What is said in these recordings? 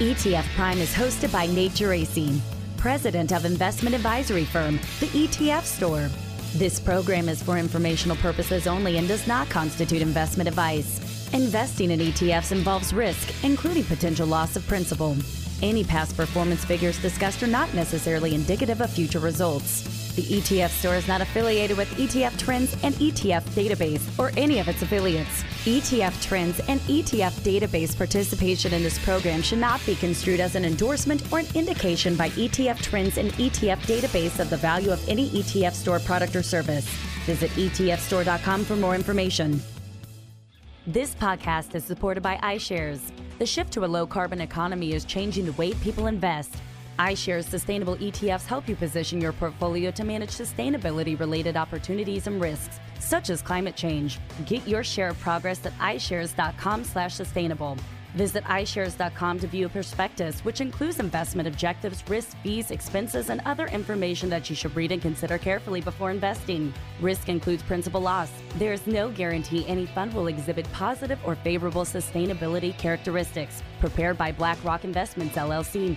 ETF Prime is hosted by Nate Geraci, president of investment advisory firm, the ETF Store. This program is for informational purposes only and does not constitute investment advice. Investing in ETFs involves risk, including potential loss of principal. Any past performance figures discussed are not necessarily indicative of future results. The ETF store is not affiliated with ETF Trends and ETF Database or any of its affiliates. ETF Trends and ETF Database participation in this program should not be construed as an endorsement or an indication by ETF Trends and ETF Database of the value of any ETF store product or service. Visit ETFstore.com for more information. This podcast is supported by iShares. The shift to a low carbon economy is changing the way people invest iShares sustainable ETFs help you position your portfolio to manage sustainability related opportunities and risks, such as climate change. Get your share of progress at iShares.com/sustainable. Visit iShares.com to view a prospectus, which includes investment objectives, risks, fees, expenses, and other information that you should read and consider carefully before investing. Risk includes principal loss. There is no guarantee any fund will exhibit positive or favorable sustainability characteristics. Prepared by BlackRock Investments, LLC.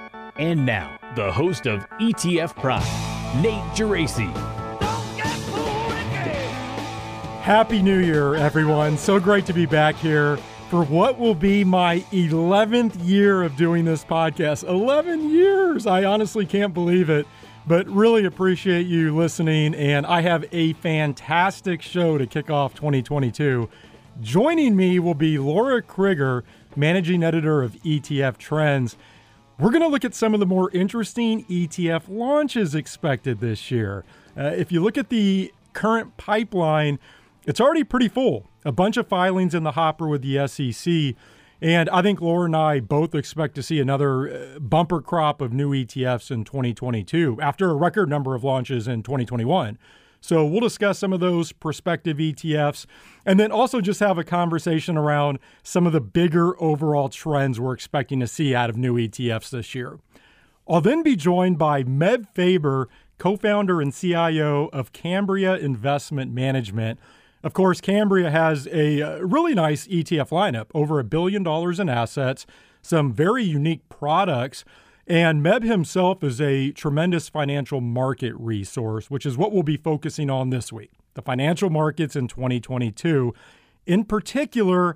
And now, the host of ETF Prime, Nate Geraci. Happy New Year, everyone. So great to be back here for what will be my 11th year of doing this podcast. 11 years! I honestly can't believe it, but really appreciate you listening. And I have a fantastic show to kick off 2022. Joining me will be Laura Crigger, managing editor of ETF Trends. We're going to look at some of the more interesting ETF launches expected this year. Uh, if you look at the current pipeline, it's already pretty full. A bunch of filings in the hopper with the SEC. And I think Laura and I both expect to see another uh, bumper crop of new ETFs in 2022 after a record number of launches in 2021. So we'll discuss some of those prospective ETFs and then also just have a conversation around some of the bigger overall trends we're expecting to see out of new ETFs this year. I'll then be joined by Meb Faber, co founder and CIO of Cambria Investment Management of course, Cambria has a uh, really nice ETF lineup, over a billion dollars in assets, some very unique products. And Meb himself is a tremendous financial market resource, which is what we'll be focusing on this week the financial markets in 2022. In particular,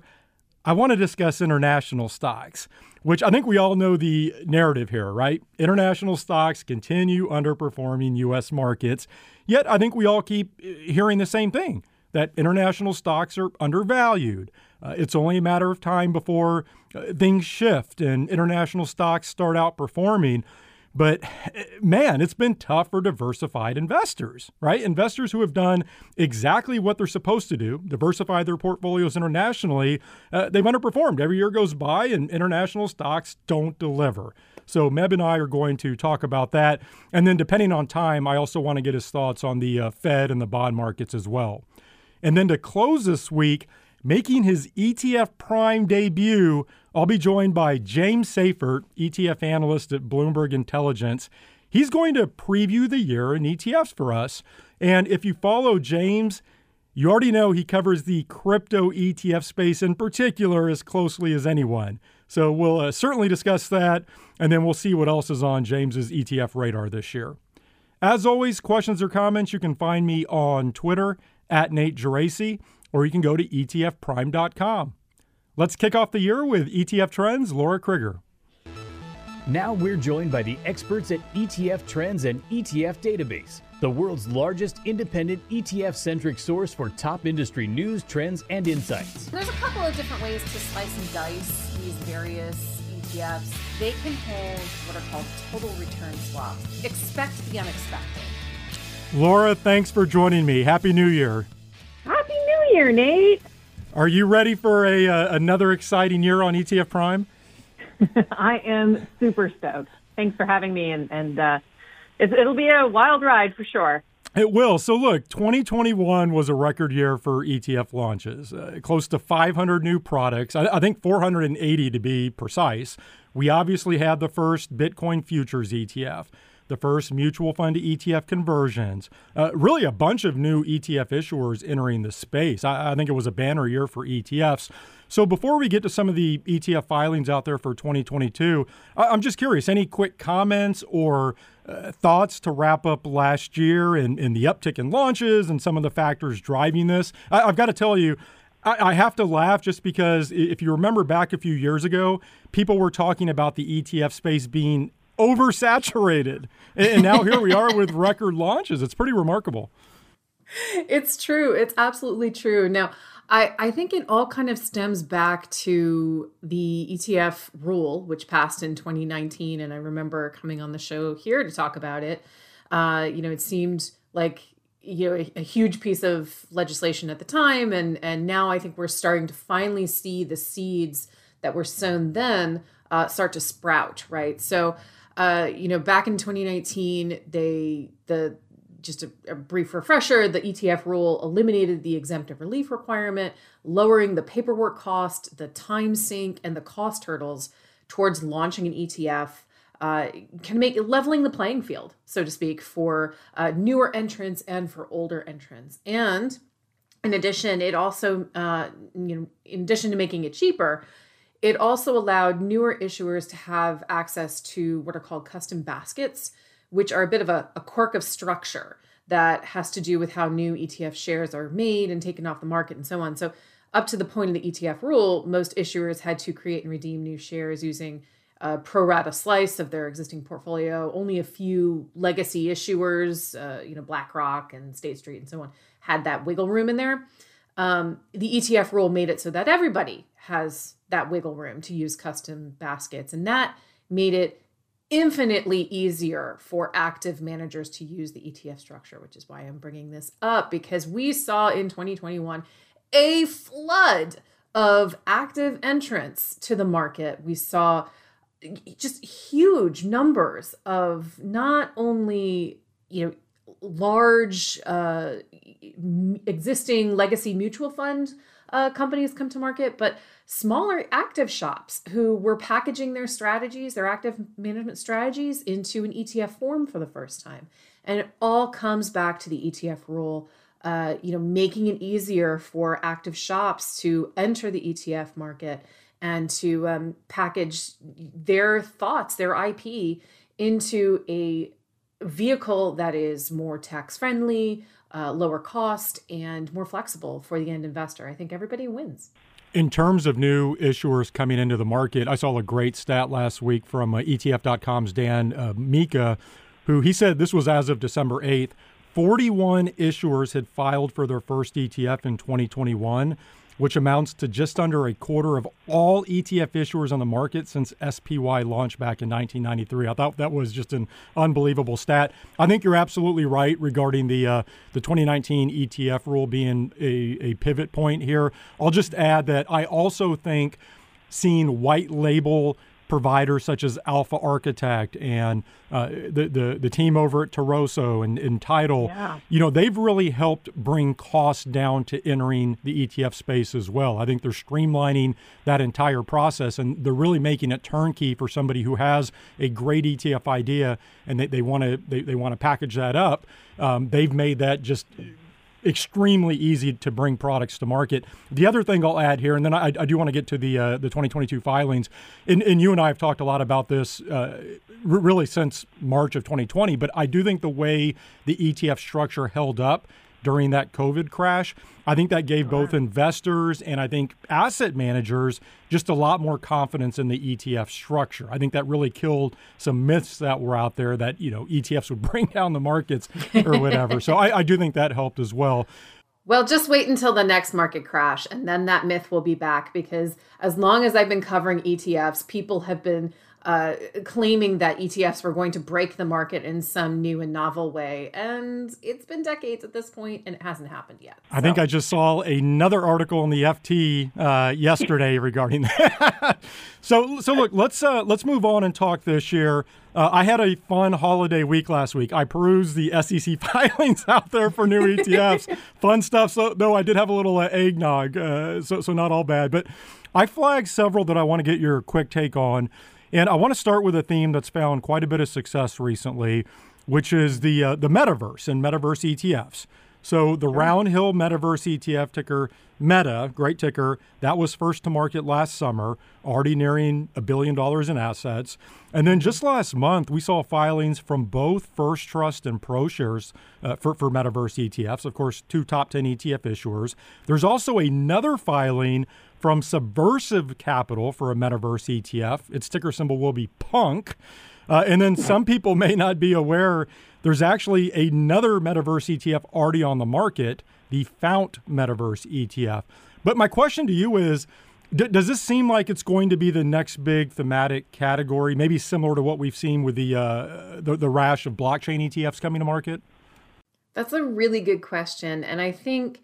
I want to discuss international stocks, which I think we all know the narrative here, right? International stocks continue underperforming U.S. markets. Yet I think we all keep hearing the same thing that international stocks are undervalued. Uh, it's only a matter of time before things shift and international stocks start outperforming. But man, it's been tough for diversified investors, right? Investors who have done exactly what they're supposed to do, diversify their portfolios internationally, uh, they've underperformed. Every year goes by and international stocks don't deliver. So Meb and I are going to talk about that. And then, depending on time, I also want to get his thoughts on the uh, Fed and the bond markets as well. And then to close this week, making his ETF Prime debut, I'll be joined by James Seyffart, ETF analyst at Bloomberg Intelligence. He's going to preview the year in ETFs for us. And if you follow James, you already know he covers the crypto ETF space in particular as closely as anyone. So we'll uh, certainly discuss that, and then we'll see what else is on James's ETF radar this year. As always, questions or comments, you can find me on Twitter at Nate Geraci, or you can go to etfprime.com. Let's kick off the year with ETF Trends, Laura Crigger. Now we're joined by the experts at ETF Trends and ETF Database, the world's largest independent ETF centric source for top industry news, trends, and insights. There's a couple of different ways to slice and dice these various ETFs. They can hold what are called total return swaps. Expect the unexpected. Laura, thanks for joining me. Happy New Year. Happy New Year, Nate. Are you ready for a uh, another exciting year on ETF Prime? I am super stoked. Thanks for having me, and, and uh, it'll be a wild ride for sure. It will. So, look, 2021 was a record year for ETF launches. Uh, close to 500 new products. I, I, think 480 to be precise. We obviously had the first Bitcoin futures ETF, the first mutual fund to ETF conversions, uh, really a bunch of new ETF issuers entering the space. I, I think it was a banner year for ETFs. So before we get to some of the ETF filings out there for 2022, I'm just curious, any quick comments or uh, thoughts to wrap up last year and, and, the uptick in launches and some of the factors driving this? I, have got to tell you, I, I have to laugh just because if you remember back a few years ago, people were talking about the ETF space being oversaturated. And now here we are with record launches. It's pretty remarkable. It's true. It's absolutely true. Now, I, I think it all kind of stems back to the ETF rule, which passed in 2019. And I remember coming on the show here to talk about it. Uh, you know, it seemed like you know a, a, huge piece of legislation at the time, and and now I think we're starting to finally see the seeds that were sown then uh, start to sprout. Right. So, uh, you know, back in 2019, they the just a, a, brief refresher the ETF rule eliminated the exemptive relief requirement, lowering the paperwork cost, the time sink, and the cost hurdles towards launching an ETF. Uh, can make leveling the playing field, so to speak, for uh, newer entrants and for older entrants. And in addition, it also, uh, you know, in addition to making it cheaper, it also allowed newer issuers to have access to what are called custom baskets, which are a bit of a, a quirk of structure that has to do with how new ETF shares are made and taken off the market and so on. So, up to the point of the ETF rule, most issuers had to create and redeem new shares using a pro rata slice of their existing portfolio. Only a few legacy issuers, uh, you know, BlackRock and State Street and so on, had that wiggle room in there. Um, the ETF rule made it so that everybody has that wiggle room to use custom baskets, and that made it infinitely easier for active managers to use the ETF structure, which is why I'm bringing this up because we saw in 2021 a flood of active entrants to the market. We saw just huge numbers of not only, you know, large uh, existing legacy mutual fund uh, companies come to market, but smaller active shops who were packaging their strategies, their active management strategies, into an ETF form for the first time. And it all comes back to the ETF rule. Uh, you know, making it easier for active shops to enter the ETF market and to um, package their thoughts, their IP, into a vehicle that is more tax friendly, uh, lower cost, and more flexible for the end investor. I think everybody wins. In terms of new issuers coming into the market, I saw a great stat last week from uh, ETF.com's Dan uh, Mika, who he said this was as of December 8th. 41 issuers had filed for their first ETF in 2021 which amounts to just under a quarter of all ETF issuers on the market since SPY launched back in 1993. I thought that was just an unbelievable stat. I think you're absolutely right regarding the uh, the 2019 ETF rule being a, a pivot point here. I'll just add that I also think seeing white label providers such as Alpha Architect and uh, the, the the team over at Toroso and, and Tidal, yeah. you know, they've really helped bring costs down to entering the ETF space as well. I think they're streamlining that entire process and they're really making it turnkey for somebody who has a great ETF idea and they, they want to they, they want to package that up. Um, they've made that just extremely easy to bring products to market. The other thing I'll add here, and then I, I do want to get to the uh, the 2022 filings, and, and, you and I have talked a lot about this uh, really since March of 2020, but I do think the way the ETF structure held up during that COVID crash. I think that gave both investors and I think asset managers just a lot more confidence in the ETF structure. I think that really killed some myths that were out there that, you know, ETFs would bring down the markets or whatever. so I, I do think that helped as well. Well, just wait until the next market crash, and then that myth will be back because as long as I've been covering ETFs, people have been uh, claiming that ETFs were going to break the market in some new and novel way. And it's been decades at this point, and it hasn't happened yet. I think I just saw another article in the FT uh, yesterday regarding that. so, so look, let's uh, let's move on and talk this year. Uh, I had a fun holiday week last week. I perused the SEC filings out there for new ETFs. fun stuff. So, though I did have a little uh, eggnog, uh, so so not all bad. But I flagged several that I want to get your quick take on. And I want to start with a theme that's found quite a bit of success recently, which is the uh, the metaverse and metaverse ETFs. So the Roundhill Metaverse ETF ticker Meta, great ticker, that was first to market last summer, already nearing a billion dollars in assets. And then just last month, we saw filings from both First Trust and ProShares uh, for, for Metaverse ETFs, of course, two top 10 ETF issuers. There's also another filing from Subversive Capital for a Metaverse ETF. Its ticker symbol will be PUNK. Uh, and then some people may not be aware there's actually another Metaverse ETF already on the market, the Fount Metaverse ETF. But my question to you is d- Does this seem like it's going to be the next big thematic category, maybe similar to what we've seen with the, uh, the, the rash of blockchain ETFs coming to market? That's a really good question. And I think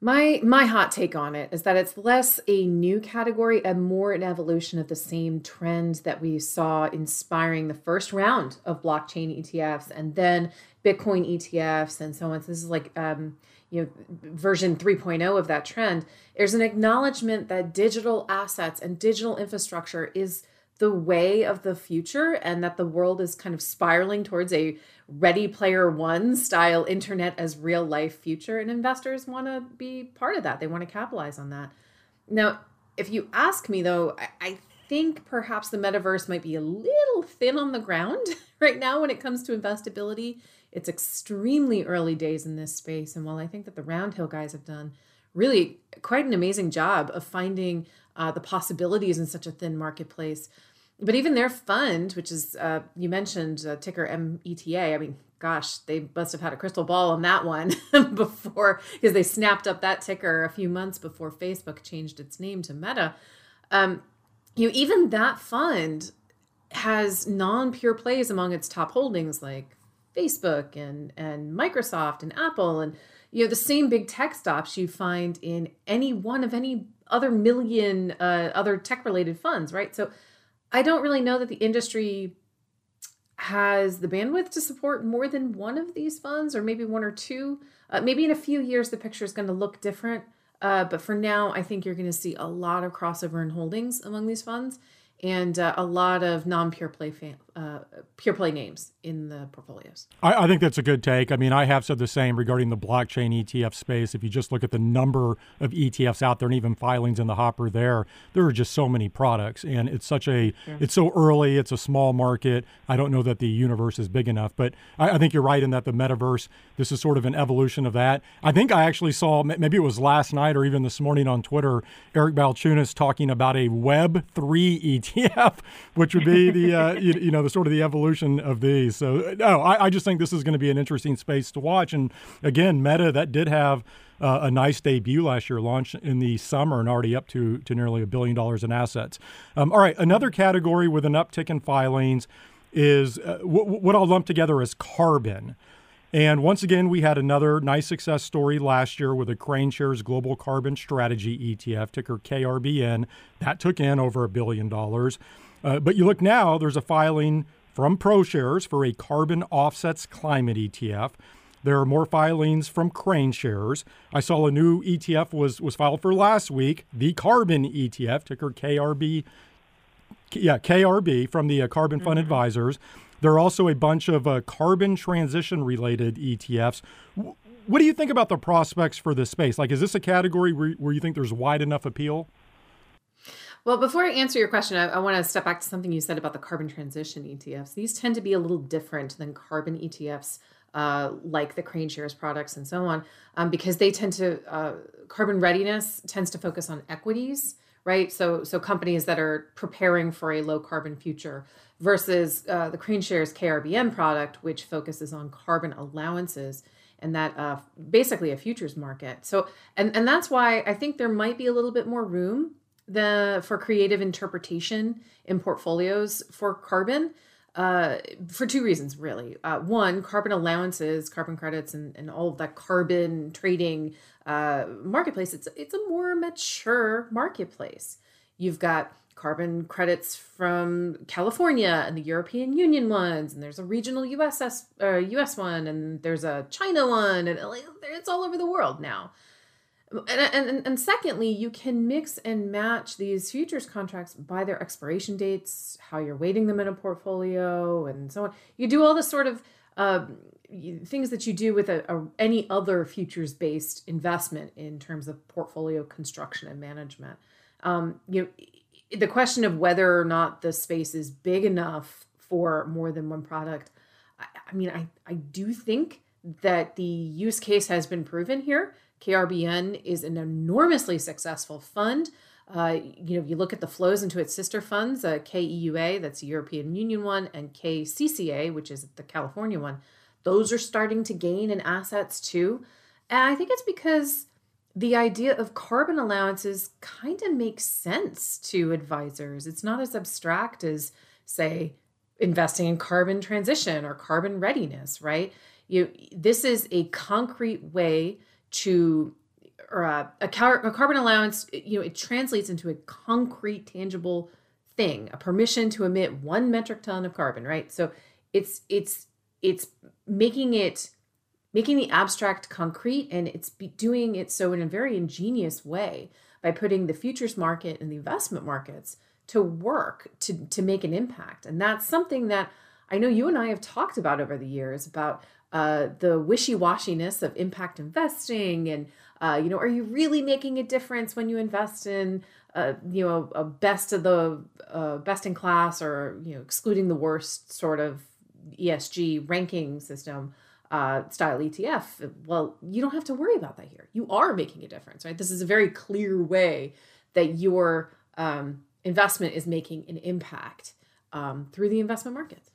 my my hot take on it is that it's less a new category and more an evolution of the same trend that we saw inspiring the first round of blockchain ETFs and then Bitcoin ETFs and so on. So this is like um, you know version 3.0 of that trend. There's an acknowledgement that digital assets and digital infrastructure is the way of the future and that the world is kind of spiraling towards a ready player one style internet as real life future and investors want to be part of that. They want to capitalize on that. Now if you ask me though I, I think perhaps the metaverse might be a little thin on the ground right now when it comes to investability. It's extremely early days in this space and while i think that the roundhill guys have done really quite an amazing job of finding uh, the possibilities in such a thin marketplace but even their fund, which is uh, you mentioned uh, ticker META. I mean, gosh, they must have had a crystal ball on that one before because they snapped up that ticker a few months before Facebook changed its name to Meta. Um, you know, even that fund has non-pure plays among its top holdings like Facebook and and Microsoft and Apple and you know the same big tech stocks you find in any one of any other million uh, other tech related funds, right? So I don't really know that the industry has the bandwidth to support more than one of these funds or maybe one or two. Uh, maybe in a few years, the picture is going to look different. Uh, but for now, I think you're going to see a lot of crossover in holdings among these funds and uh, a lot of non-pure play fam- uh, pure play names in the portfolios. I, I, think that's a good take. I mean, I have said the same regarding the blockchain ETF space. If you just look at the number of ETFs out there and even filings in the hopper there, there are just so many products, and it's such a sure. it's so early. It's a small market. I don't know that the universe is big enough, but I, I think you're right in that the metaverse. This is sort of an evolution of that. I think I actually saw maybe it was last night or even this morning on Twitter, Eric Balchunas talking about a Web three ETF, which would be the uh, you, you know sort of the evolution of these. So no, I, I just think this is going to be an interesting space to watch. And again, Meta that did have uh, a nice debut last year, launched in the summer and already up to to nearly a billion dollars in assets. Um, all right, another category with an uptick in filings is uh, w- what I'll lump together as carbon. And once again, we had another nice success story last year with a KraneShares Global Carbon Strategy ETF, ticker KRBN. That took in over a billion dollars. Uh, but you look now, there's a filing from ProShares for a carbon offsets climate ETF. There are more filings from KraneShares. I saw a new ETF was was filed for last week, the carbon ETF, ticker KRB. Yeah, KRB from the uh, Carbon Fund mm-hmm. Advisors. There are also a bunch of uh, carbon transition related ETFs. W- what do you think about the prospects for this space? Like, is this a category where, where you think there's wide enough appeal? Well, before I answer your question, I, I want to step back to something you said about the carbon transition ETFs. These tend to be a little different than carbon ETFs, uh, like the KraneShares products and so on, um, because they tend to uh, carbon readiness tends to focus on equities, right? So, so companies that are preparing for a low carbon future versus uh, the KraneShares KRBN product, which focuses on carbon allowances and that uh, basically a futures market. So, and and that's why I think there might be a little bit more room the for creative interpretation in portfolios for carbon uh, for two reasons, really. Uh, one, carbon allowances, carbon credits, and, and all of that carbon trading uh, marketplace. It's it's a more mature marketplace. You've got carbon credits from California and the European Union ones, and there's a regional US uh, US one, and there's a China one, and it's all over the world now. And, and, and secondly, you can mix and match these futures contracts by their expiration dates, how you're weighting them in a portfolio, and so on. You do all the sort of uh, things that you do with a, a any other futures based investment in terms of portfolio construction and management. Um, you know, the question of whether or not the space is big enough for more than one product. I, I mean, I, I do think that the use case has been proven here KRBN is an enormously successful fund. Uh, you know, you look at the flows into its sister funds, uh, KEUA, that's the European Union one, and KCCA, which is the California one, those are starting to gain in assets too. And I think it's because the idea of carbon allowances kind of makes sense to advisors. It's not as abstract as, say, investing in carbon transition or carbon readiness, right? You, this is a concrete way to or a, a, car, a carbon allowance you know it translates into a concrete tangible thing a permission to emit one metric ton of carbon right? So it's it's it's making it making the abstract concrete and it's doing it so in a very ingenious way by putting the futures market and the investment markets to work to to make an impact. And that's something that i know you and i have talked about over the years about uh, the wishy-washiness of impact investing and uh, you know are you really making a difference when you invest in uh, you know a best of the uh, best in class or you know excluding the worst sort of esg ranking system uh, style etf well you don't have to worry about that here. You are making a difference right? This is a very clear way that your um, investment is making an impact um, through the investment markets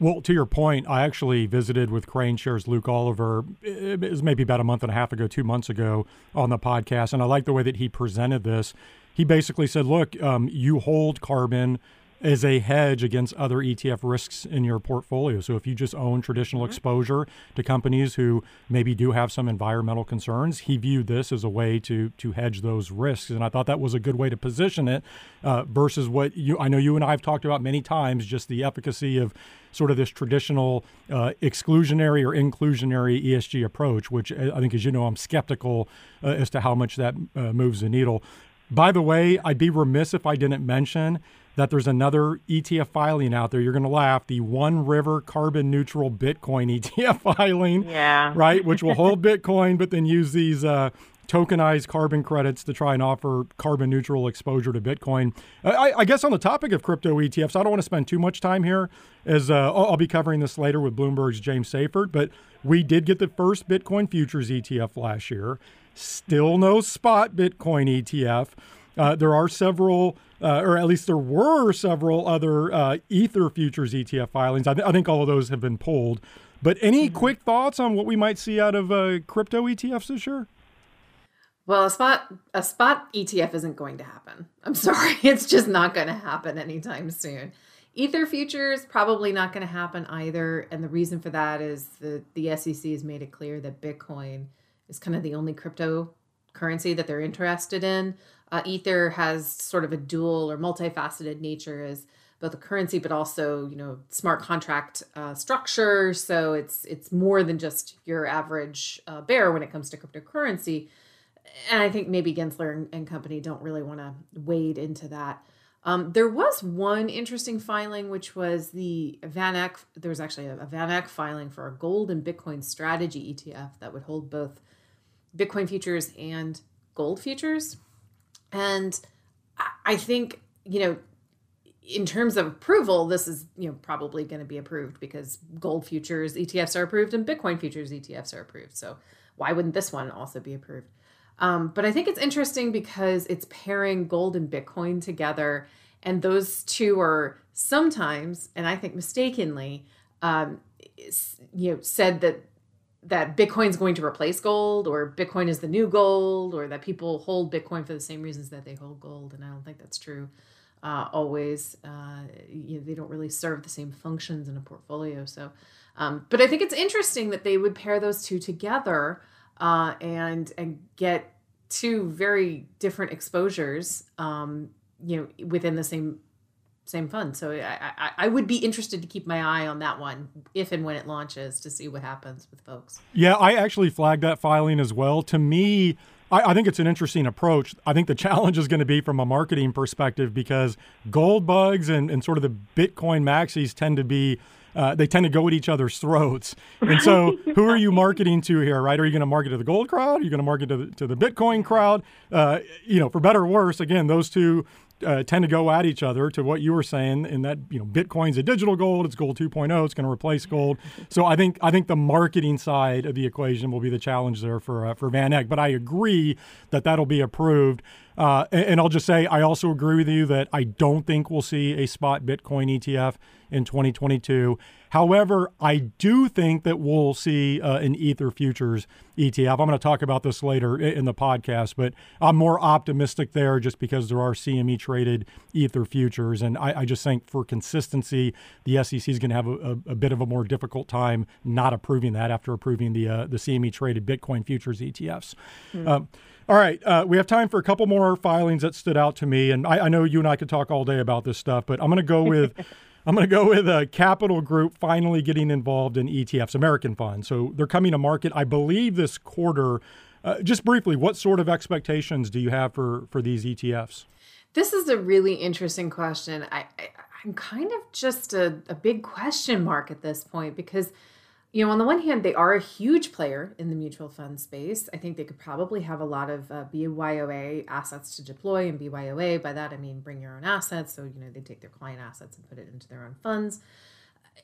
well, to your point, I actually visited with KraneShares Luke Oliver. It was maybe about a month and a half ago, two months ago on the podcast. And I like the way that he presented this. He basically said, look, um, you hold carbon as a hedge against other ETF risks in your portfolio. So if you just own traditional mm-hmm. exposure to companies who maybe do have some environmental concerns, he viewed this as a way to to hedge those risks, and I thought that was a good way to position it uh, versus what you. I know you and I have talked about many times, just the efficacy of sort of this traditional uh, exclusionary or inclusionary ESG approach, which uh, I think, as you know, I'm skeptical uh, as to how much that uh, moves the needle. By the way, I'd be remiss if I didn't mention that there's another ETF filing out there. You're going to laugh. The One River Carbon Neutral Bitcoin ETF filing. Yeah. Right, which will hold Bitcoin, but then use these uh, tokenized carbon credits to try and offer carbon neutral exposure to Bitcoin. I, I, guess on the topic of crypto ETFs, I don't want to spend too much time here, as uh, I'll be covering this later with Bloomberg's James Seyffart. But we did get the first Bitcoin futures ETF last year. Still no spot Bitcoin ETF. Uh, there are several, uh, or at least there were several other uh, Ether futures ETF filings. I, th- I, think all of those have been pulled. But any mm-hmm. quick thoughts on what we might see out of uh, crypto ETFs this year? Well, a spot a spot ETF isn't going to happen. I'm sorry, it's just not going to happen anytime soon. Ether futures probably not going to happen either, and the reason for that is the the SEC has made it clear that Bitcoin is kind of the only cryptocurrency that they're interested in. Uh, Ether has sort of a dual or multifaceted nature as both a currency, but also you know smart contract uh, structure. So it's it's more than just your average uh, bear when it comes to cryptocurrency. And I think maybe Gensler and, company don't really want to wade into that. Um, there was one interesting filing, which was the VanEck. There was actually a, a filing for a gold and Bitcoin strategy ETF that would hold both Bitcoin futures and gold futures. And I think, you know, in terms of approval, this is, you know, probably going to be approved because gold futures ETFs are approved and Bitcoin futures ETFs are approved. So why wouldn't this one also be approved? Um, but I think it's interesting because it's pairing gold and Bitcoin together. And those two are sometimes, and I think mistakenly, um, you know, said that that Bitcoin's going to replace gold or Bitcoin is the new gold or that people hold Bitcoin for the same reasons that they hold gold. And I don't think that's true uh, always. Uh, you know, they don't really serve the same functions in a portfolio. So, um, but I think it's interesting that they would pair those two together uh, and and get two very different exposures. Um, you know, within the same same fund. So I, I, I, would be interested to keep my eye on that one if and when it launches to see what happens with folks. Yeah, I actually flagged that filing as well. To me, I, I think it's an interesting approach. I think the challenge is going to be from a marketing perspective because gold bugs and, and sort of the Bitcoin maxis tend to be uh, they tend to go at each other's throats. And so, who are you marketing to here, right? Are you going to market to the gold crowd? Are you going to market to the, to the Bitcoin crowd? Uh, you know, for better or worse, again, those two uh, tend to go at each other to what you were saying in that you know bitcoin's a digital gold it's gold 2.0 it's going to replace gold so i think i think the marketing side of the equation will be the challenge there for uh, for van eck but i agree that that'll be approved uh, and, and, I'll just say, I also agree with you that I don't think we'll see a spot Bitcoin ETF in 2022. However, I do think that we'll see uh, an Ether futures ETF. I'm going to talk about this later in the podcast, but I'm more optimistic there just because there are CME traded Ether futures. And I, I just think for consistency, the SEC is going to have a, a, a, bit of a more difficult time not approving that after approving the, uh, the CME traded Bitcoin futures ETFs. Mm. Um, all right, uh, we have time for a couple more filings that stood out to me, and I, I know you and I could talk all day about this stuff, but I'm going to go with I'm going to go with a Capital Group finally getting involved in ETFs, American funds. So they're coming to market, I believe, this quarter. Uh, just briefly, what sort of expectations do you have for for these ETFs? This is a really interesting question. I, I am kind of just a, a big question mark at this point because you know, on the one hand, they are a huge player in the mutual fund space. I think they could probably have a lot of uh, BYOA assets to deploy. And BYOA, by that I mean bring your own assets. So, you know, they take their client assets and put it into their own funds.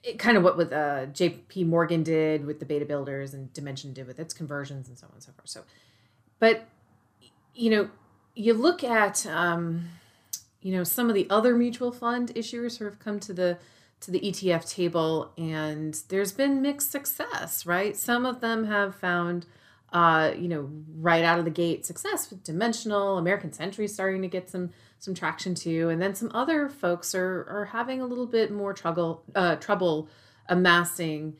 It, kind of what with uh, JP Morgan did with the beta builders and Dimension did with its conversions and so on and so forth. So, but, you know, you look at, um, you know, some of the other mutual fund issuers who have come to the to the ETF table, and there's been mixed success, right? Some of them have found, uh, you know, right out of the gate success with Dimensional, American Century starting to get some some traction too, and then some other folks are are having a little bit more trouble uh, trouble amassing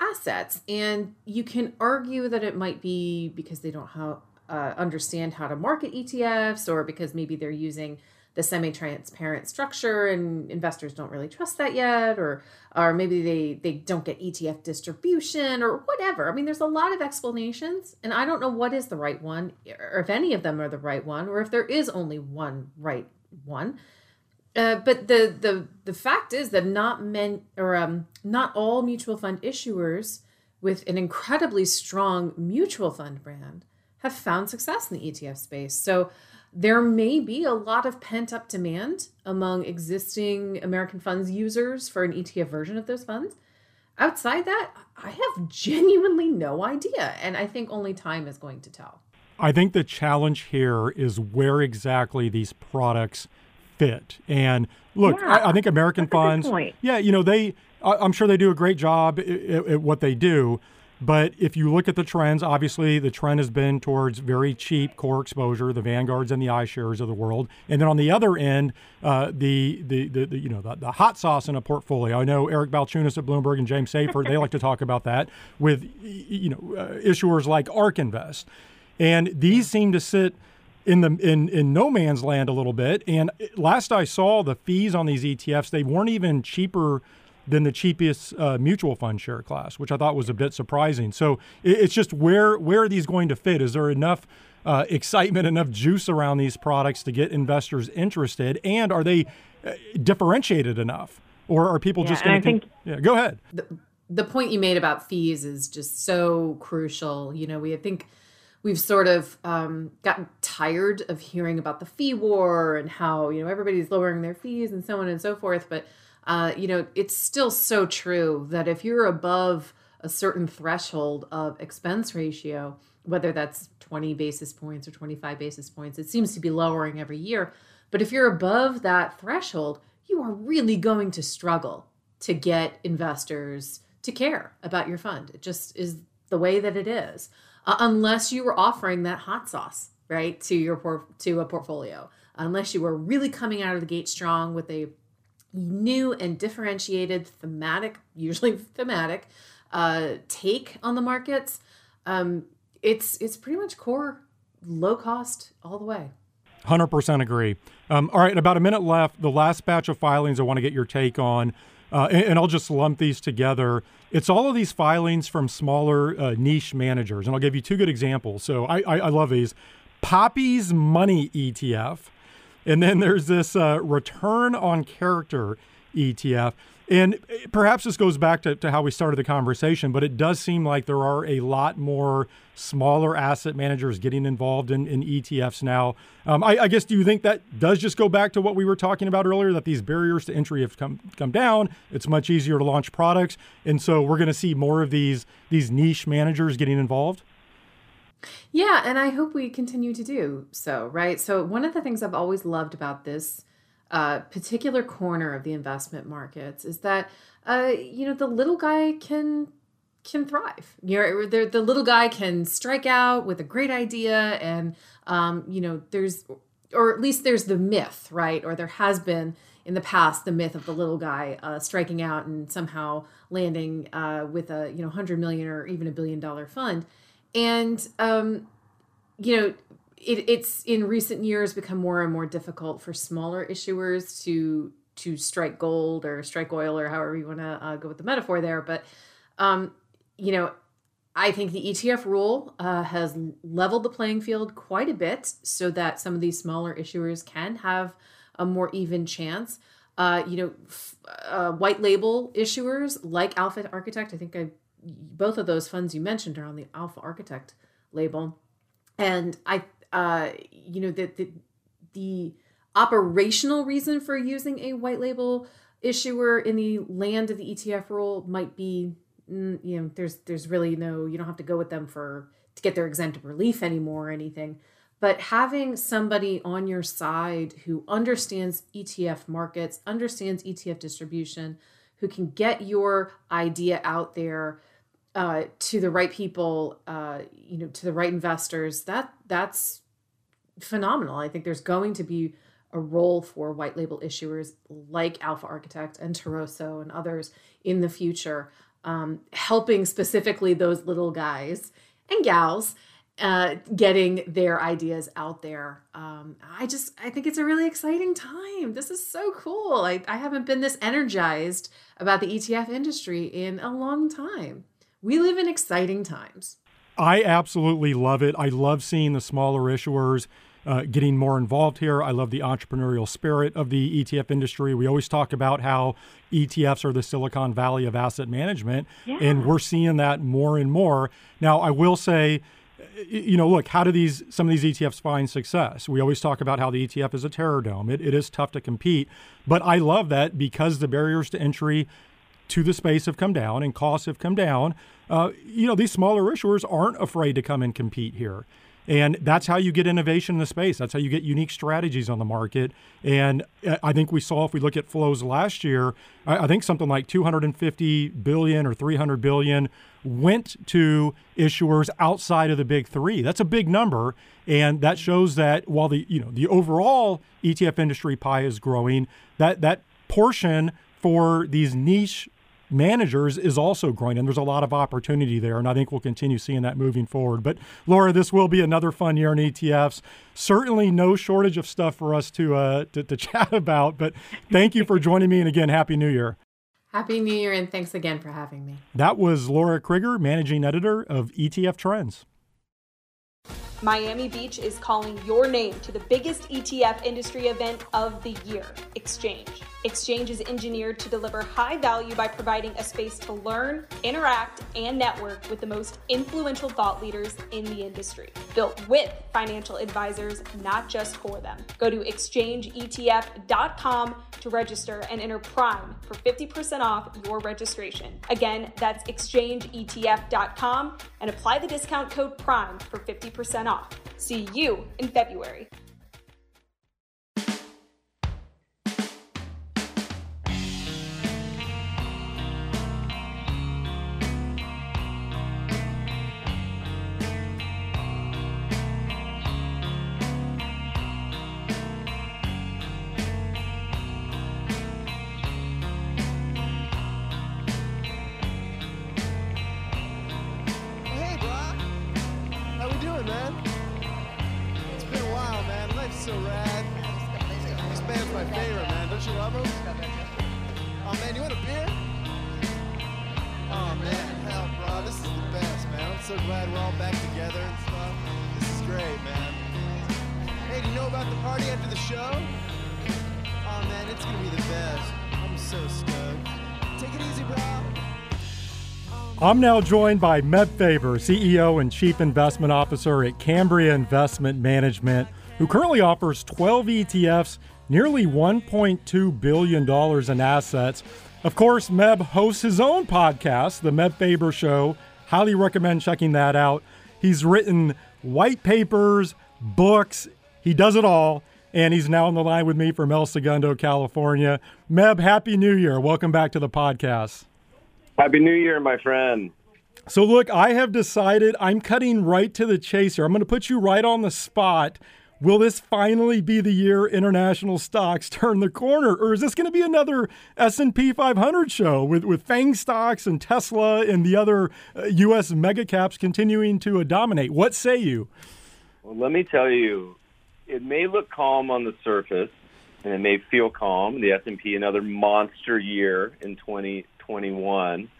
assets, and you can argue that it might be because they don't have, uh, understand how to market ETFs, or because maybe they're using the semi-transparent structure and investors don't really trust that yet or or maybe they they don't get ETF distribution or whatever. I mean there's a lot of explanations and I don't know what is the right one or if any of them are the right one or if there is only one right one. Uh, but the the the fact is that not men or um, not all mutual fund issuers with an incredibly strong mutual fund brand have found success in the ETF space. So there may be a lot of pent up demand among existing American funds users for an ETF version of those funds. Outside that, I have genuinely no idea. And I think only time is going to tell. I think the challenge here is where exactly these products fit. And look, yeah, I, I, think American funds, yeah, you know, they, I'm sure they do a great job at, at what they do. But if you look at the trends, obviously the trend has been towards very cheap core exposure, the Vanguards and the iShares of the world. And then on the other end, uh, the, the, the, the, you know the, the, hot sauce in a portfolio. I know Eric Balchunas at Bloomberg and James Seyffart, they like to talk about that with you know uh, issuers like ARK Invest. And these seem to sit in the in in no man's land a little bit. And last I saw, the fees on these ETFs they weren't even cheaper than the cheapest uh, mutual fund share class, which I thought was a bit surprising. So it's just where where are these going to fit? Is there enough uh, excitement, enough juice around these products to get investors interested, and are they uh, differentiated enough, or are people yeah, just going to? Con- yeah, go ahead. The, the point you made about fees is just so crucial. You know, we I think we've sort of um, gotten tired of hearing about the fee war and how you know everybody's lowering their fees and so on and so forth, but uh, you know, it's still so true that if you're above a certain threshold of expense ratio, whether that's 20 basis points or 25 basis points, it seems to be lowering every year. But if you're above that threshold, you are really going to struggle to get investors to care about your fund. It just is the way that it is, uh, unless you were offering that hot sauce, right, to your por- to a portfolio. Unless you were really coming out of the gate strong with a new and differentiated thematic, usually thematic, uh, take on the markets, um, it's it's pretty much core, low cost all the way. 100% agree. Um, all right, about a minute left. The last batch of filings I want to get your take on, uh, and, and, I'll just lump these together. It's all of these filings from smaller uh, niche managers, and I'll give you two good examples. So I, I, I love these. Poppy's Money ETF, and then there's this uh, Return on Character ETF. And perhaps this goes back to, to how we started the conversation, but it does seem like there are a lot more smaller asset managers getting involved in, in ETFs now. Um, I, I, guess, do you think that does just go back to what we were talking about earlier, that these barriers to entry have come, come down? It's much easier to launch products. And so we're going to see more of these, these niche managers getting involved? Yeah, and I hope we continue to do so, right? So, one of the things I've always loved about this uh, particular corner of the investment markets is that uh, you know the little guy can can thrive. You know, the, the little guy can strike out with a great idea, and um, you know, there's or at least there's the myth, right? Or there has been in the past the myth of the little guy uh, striking out and somehow landing uh, with a you know hundred million or even a billion dollar fund, and um, you know it, it's in recent years become more and more difficult for smaller issuers to to strike gold or strike oil or however you want to uh, go with the metaphor there. But um, you know, I think the ETF rule uh, has leveled the playing field quite a bit, so that some of these smaller issuers can have a more even chance. Uh, you know, f- uh, white label issuers like Alpha Architect. I think I both of those funds you mentioned are on the Alpha Architect label, and I uh, you know, the, the, the operational reason for using a white label issuer in the land of the ETF rule might be, mm, you know, there's there's really no, you don't have to go with them for to get their exemptive relief anymore or anything. But having somebody on your side who understands ETF markets, understands ETF distribution, who can get your idea out there uh, to the right people, uh, you know, to the right investors, that that's phenomenal. I think there's going to be a role for white label issuers like Alpha Architect and Toroso and others in the future, um, helping specifically those little guys and gals uh, getting their ideas out there. Um, I just I think it's a really exciting time. This is so cool. I, I haven't been this energized about the ETF industry in a long time. We live in exciting times. I absolutely love it. I love seeing the smaller issuers uh, getting more involved here. I love the entrepreneurial spirit of the ETF industry. We always talk about how ETFs are the Silicon Valley of asset management, yeah. and we're seeing that more and more. Now, I will say, you know, look, how do these some of these ETFs find success? We always talk about how the ETF is a terror dome. It, it is tough to compete, but I love that because the barriers to entry to the space have come down and costs have come down. Uh, you know, these smaller issuers aren't afraid to come and compete here. And that's how you get innovation in the space. That's how you get unique strategies on the market. And uh, I think we saw, if we look at flows last year, I think something like 250 billion or 300 billion went to issuers outside of the big three. That's a big number, and that shows that while the you know the overall ETF industry pie is growing, that that portion for these niche managers is also growing, and there's a lot of opportunity there. And I think we'll continue seeing that moving forward. But Laura, this will be another fun year in ETFs. Certainly, no shortage of stuff for us to uh, to, to chat about. But thank you for joining me, and again, happy New Year. Happy New Year, and thanks again for having me. That was Laura Crigger, managing editor of ETF Trends. Miami Beach is calling your name to the biggest ETF industry event of the year, Exchange. Exchange is engineered to deliver high value by providing a space to learn, interact, and network with the most influential thought leaders in the industry. Built with financial advisors, not just for them. Go to exchangeetf.com to register and enter Prime for 50% off your registration. Again, that's exchangeetf.com and apply the discount code PRIME for 50% off. See you in February. I'm now joined by Meb Faber, CEO and Chief Investment Officer at Cambria Investment Management, who currently offers 12 ETFs, nearly $1.2 billion in assets. Of course, Meb hosts his own podcast, The Meb Faber Show. Highly recommend checking that out. He's written white papers, books, he does it all. And he's now on the line with me from El Segundo, California. Meb, Happy New Year. Welcome back to the podcast. Happy New Year, my friend. So, look, I have decided I'm cutting right to the chase here. I'm going to put you right on the spot. Will this finally be the year international stocks turn the corner, or is this going to be another S&P 500 show with with Fang stocks and Tesla and the other uh, U.S. mega caps continuing to dominate? What say you? Well, let me tell you, it may look calm on the surface, and it may feel calm. The S&P another monster year in 2021,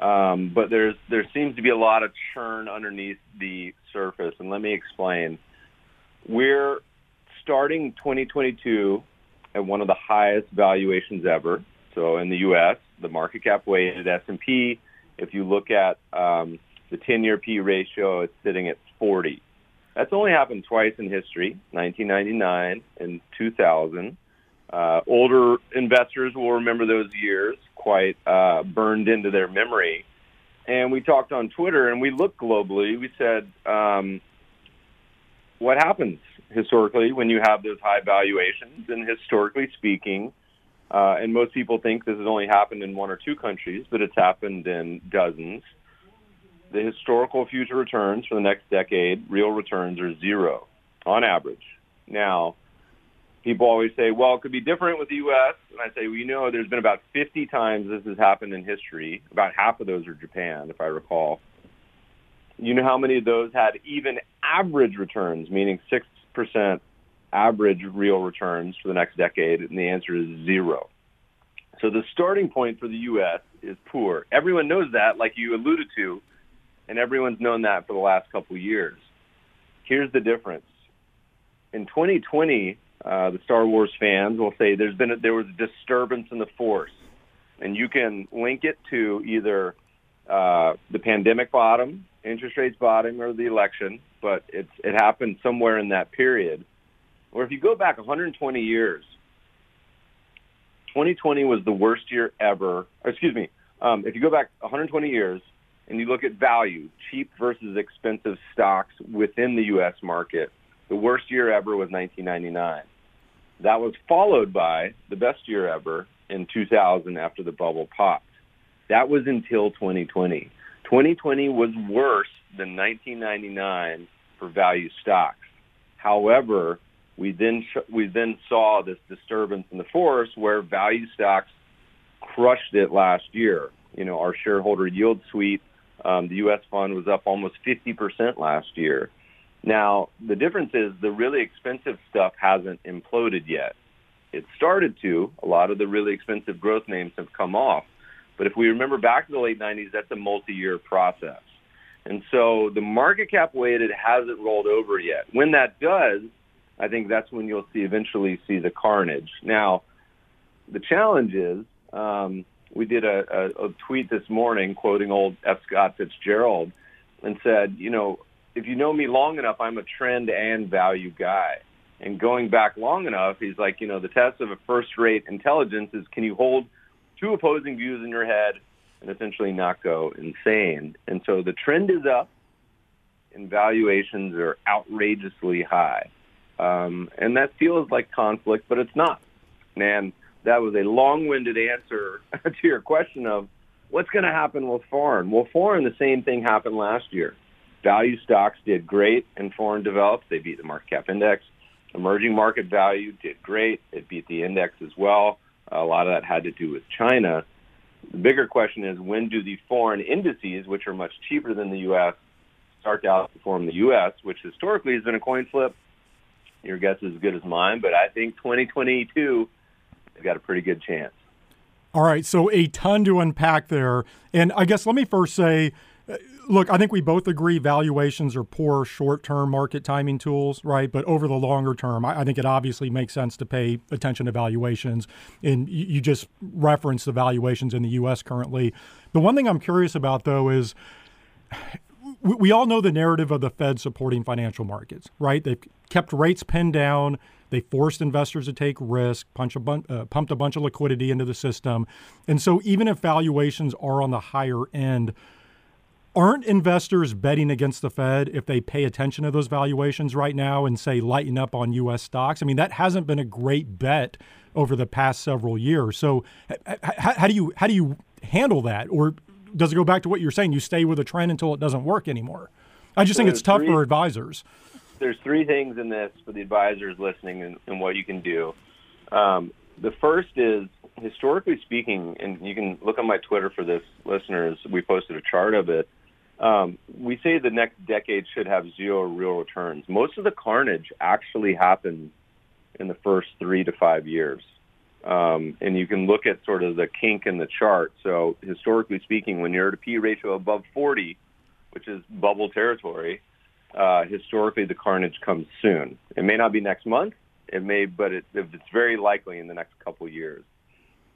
um, but there's there seems to be a lot of churn underneath the surface, and let me explain. We're starting 2022 at one of the highest valuations ever. So in the U.S., the market cap weighted S&P, if you look at um, the 10-year P ratio, it's sitting at 40. That's only happened twice in history, 1999 and 2000. Uh, older investors will remember those years quite uh, burned into their memory. And we talked on Twitter and we looked globally. We said, um, what happens historically when you have those high valuations? And historically speaking, uh, and most people think this has only happened in one or two countries, but it's happened in dozens. The historical future returns for the next decade, real returns are zero on average. Now, people always say, well, it could be different with the U.S. And I say, well, you know, there's been about 50 times this has happened in history. About half of those are Japan, if I recall. You know how many of those had even average returns, meaning 6% average real returns for the next decade? And the answer is zero. So the starting point for the U.S. is poor. Everyone knows that, like you alluded to, and everyone's known that for the last couple of years. Here's the difference. In 2020, uh, the Star Wars fans will say there's been a, there was a disturbance in the force, and you can link it to either uh, the pandemic bottom, interest rates bottom, or the election. But it's it happened somewhere in that period. Or if you go back 120 years, 2020 was the worst year ever. Excuse me, um, if you go back 120 years and you look at value, cheap versus expensive stocks within the U.S. market, the worst year ever was 1999. That was followed by the best year ever in 2000 after the bubble popped. That was until 2020. 2020 was worse than 1999 for value stocks. However, we then sh- we then saw this disturbance in the force where value stocks crushed it last year. You know, our shareholder yield suite, um, the U.S. fund was up almost 50% last year. Now, the difference is the really expensive stuff hasn't imploded yet. It started to. A lot of the really expensive growth names have come off. But if we remember back to the late 90s, that's a multi-year process. And so the market cap weighted hasn't rolled over yet. When that does, I think that's when you'll see eventually see the carnage. Now, the challenge is um, we did a, a, a tweet this morning quoting old F. Scott Fitzgerald and said, you know, if you know me long enough, I'm a trend and value guy. And going back long enough, he's like, you know, the test of a first-rate intelligence is can you hold two opposing views in your head and essentially not go insane. And so the trend is up, and valuations are outrageously high. Um, and that feels like conflict, but it's not. And that was a long-winded answer to your question of what's going to happen with foreign. Well, foreign, the same thing happened last year. Value stocks did great in foreign developed. They beat the market cap index. Emerging market value did great. It beat the index as well. A lot of that had to do with China. The bigger question is when do the foreign indices, which are much cheaper than the U.S., start to outperform the U.S., which historically has been a coin flip. Your guess is as good as mine, but I think 2022 has got a pretty good chance. All right, so a ton to unpack there. And I guess let me first say, look, I think we both agree valuations are poor short term market timing tools, right? But over the longer term, I, I, think it obviously makes sense to pay attention to valuations. And you, you just referenced the valuations in the U.S. currently. The one thing I'm curious about, though, is we, all know the narrative of the Fed supporting financial markets, right? They've kept rates pinned down. They forced investors to take risk, punch a bun- uh, pumped a bunch of liquidity into the system. And so, even if valuations are on the higher end, aren't investors betting against the Fed if they pay attention to those valuations right now and say lighten up on U.S. stocks? I mean, that hasn't been a great bet over the past several years. So, how, how do you how do you handle that, or does it go back to what you're saying? You stay with a trend until it doesn't work anymore. I just so think it's tough three, for advisors. There's three things in this for the advisors listening and, and what you can do. Um, the first is historically speaking, and you can look on my Twitter for this, listeners. We posted a chart of it. Um, we say the next decade should have zero real returns. Most of the carnage actually happens in the first three to five years. Um, and you can look at sort of the kink in the chart. So historically speaking, when you're at a P ratio above 40, which is bubble territory, uh, historically the carnage comes soon. It may not be next month, it may, but it, it's very likely in the next couple years.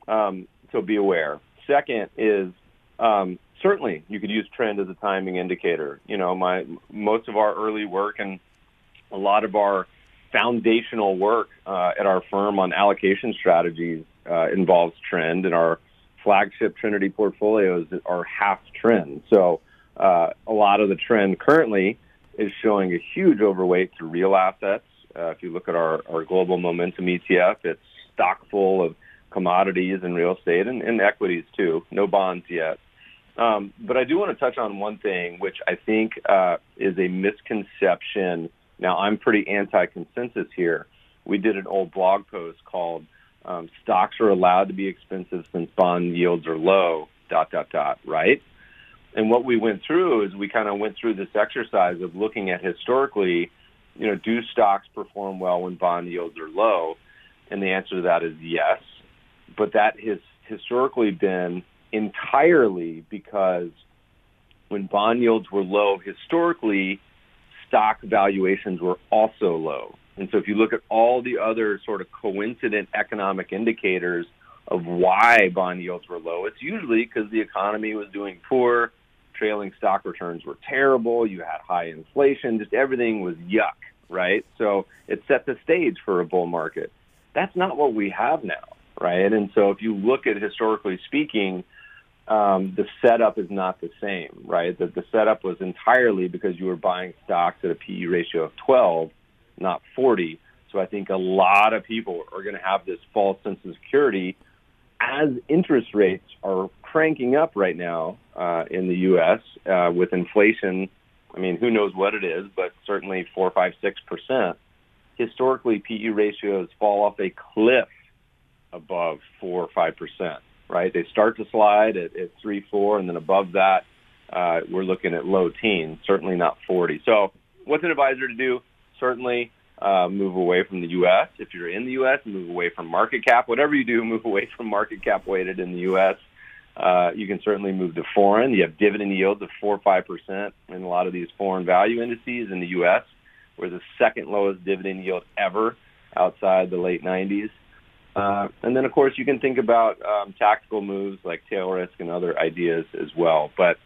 Um, so be aware. Second is um, certainly you could use trend as a timing indicator. You know, my most of our early work and a lot of our foundational work uh, at our firm on allocation strategies uh, involves trend, and our flagship Trinity portfolios are half trend. So uh, a lot of the trend currently is showing a huge overweight to real assets. Uh, if you look at our, our global momentum ETF, it's stock full of commodities and real estate and, and equities too. No bonds yet. Um, but I do want to touch on one thing, which I think uh, is a misconception now, I'm pretty anti-consensus here. We did an old blog post called um, "Stocks are allowed to be expensive since bond yields are low." Dot dot dot. Right. And what we went through is we kind of went through this exercise of looking at historically, you know, do stocks perform well when bond yields are low? And the answer to that is yes. But that has historically been entirely because when bond yields were low historically, stock valuations were also low. And so if you look at all the other sort of coincident economic indicators of why bond yields were low, it's usually because the economy was doing poor, trailing stock returns were terrible, you had high inflation, just everything was yuck, right? So it set the stage for a bull market. That's not what we have now, right? And so if you look at historically speaking, um, the setup is not the same, right? That the setup was entirely because you were buying stocks at a PE ratio of 12, not 40. So I think a lot of people are going to have this false sense of security as interest rates are cranking up right now uh, in the U.S. Uh, with inflation. I mean, who knows what it is, but certainly four, five, six percent. Historically, PE ratios fall off a cliff above four or five percent right? They start to slide at, at three, four, and then above that, uh, we're looking at low teens, certainly not 40. So, what's an advisor to do? Certainly uh, move away from the U.S. If you're in the U.S., move away from market cap. Whatever you do, move away from market cap weighted in the U.S. Uh, you can certainly move to foreign. You have dividend yields of four five percent in a lot of these foreign value indices in the U.S. We're the second lowest dividend yield ever outside the late 90s. Uh, and then, of course, you can think about um, tactical moves like tail risk and other ideas as well. But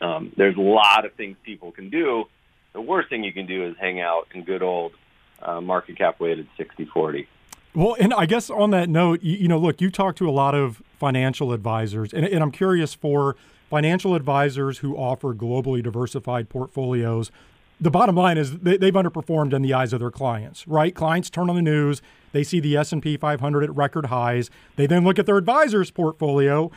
um, there's a lot of things people can do. The worst thing you can do is hang out in good old uh, market cap weighted 60 40. Well, and I guess on that note, you, you, know, look, you talk to a lot of financial advisors, and, and I'm curious for financial advisors who offer globally diversified portfolios the bottom line is they, have underperformed in the eyes of their clients, right? Clients turn on the news, they see the S&P 500 at record highs. They then look at their advisor's portfolio.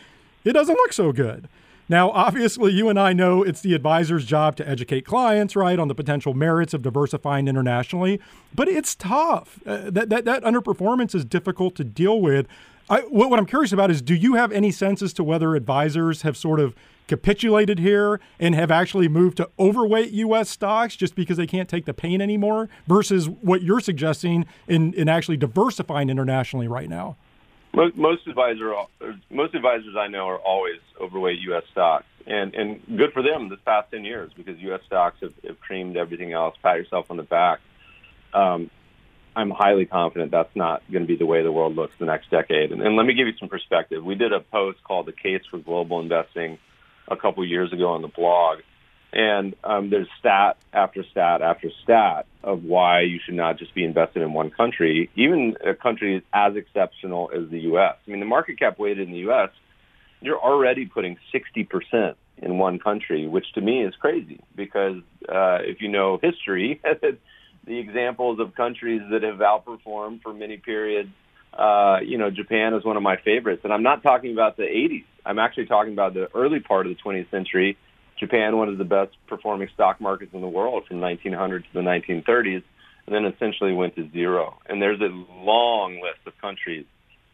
It doesn't look so good. Now, obviously, you and I know it's the advisor's job to educate clients, right, on the potential merits of diversifying internationally, but it's tough. Uh, that, that, that underperformance is difficult to deal with. I, what, what I'm curious about is do you have any sense as to whether advisors have sort of capitulated here and have actually moved to overweight U.S. stocks just because they can't take the pain anymore versus what you're suggesting in, in actually diversifying internationally right now? Most, most advisor, most advisors I know are always overweight U.S. stocks, and and good for them this past ten years because U.S. stocks have, have creamed everything else. Pat yourself on the back. Um, I'm highly confident that's not going to be the way the world looks the next decade. And, and let me give you some perspective. We did a post called "The Case for Global Investing" a couple years ago on the blog, and um, there's stat after stat after stat of why you should not just be invested in one country, even a country as exceptional as the U.S. I mean, the market cap weighted in the U.S. You're already putting 60% in one country, which to me is crazy because uh, if you know history, the examples of countries that have outperformed for many periods. Uh, you know, Japan is one of my favorites, and I'm not talking about the 80s. I'm actually talking about the early part of the 20th century. Japan, one of the best performing stock markets in the world from 1900 to the 1930s, and then essentially went to zero. And there's a long list of countries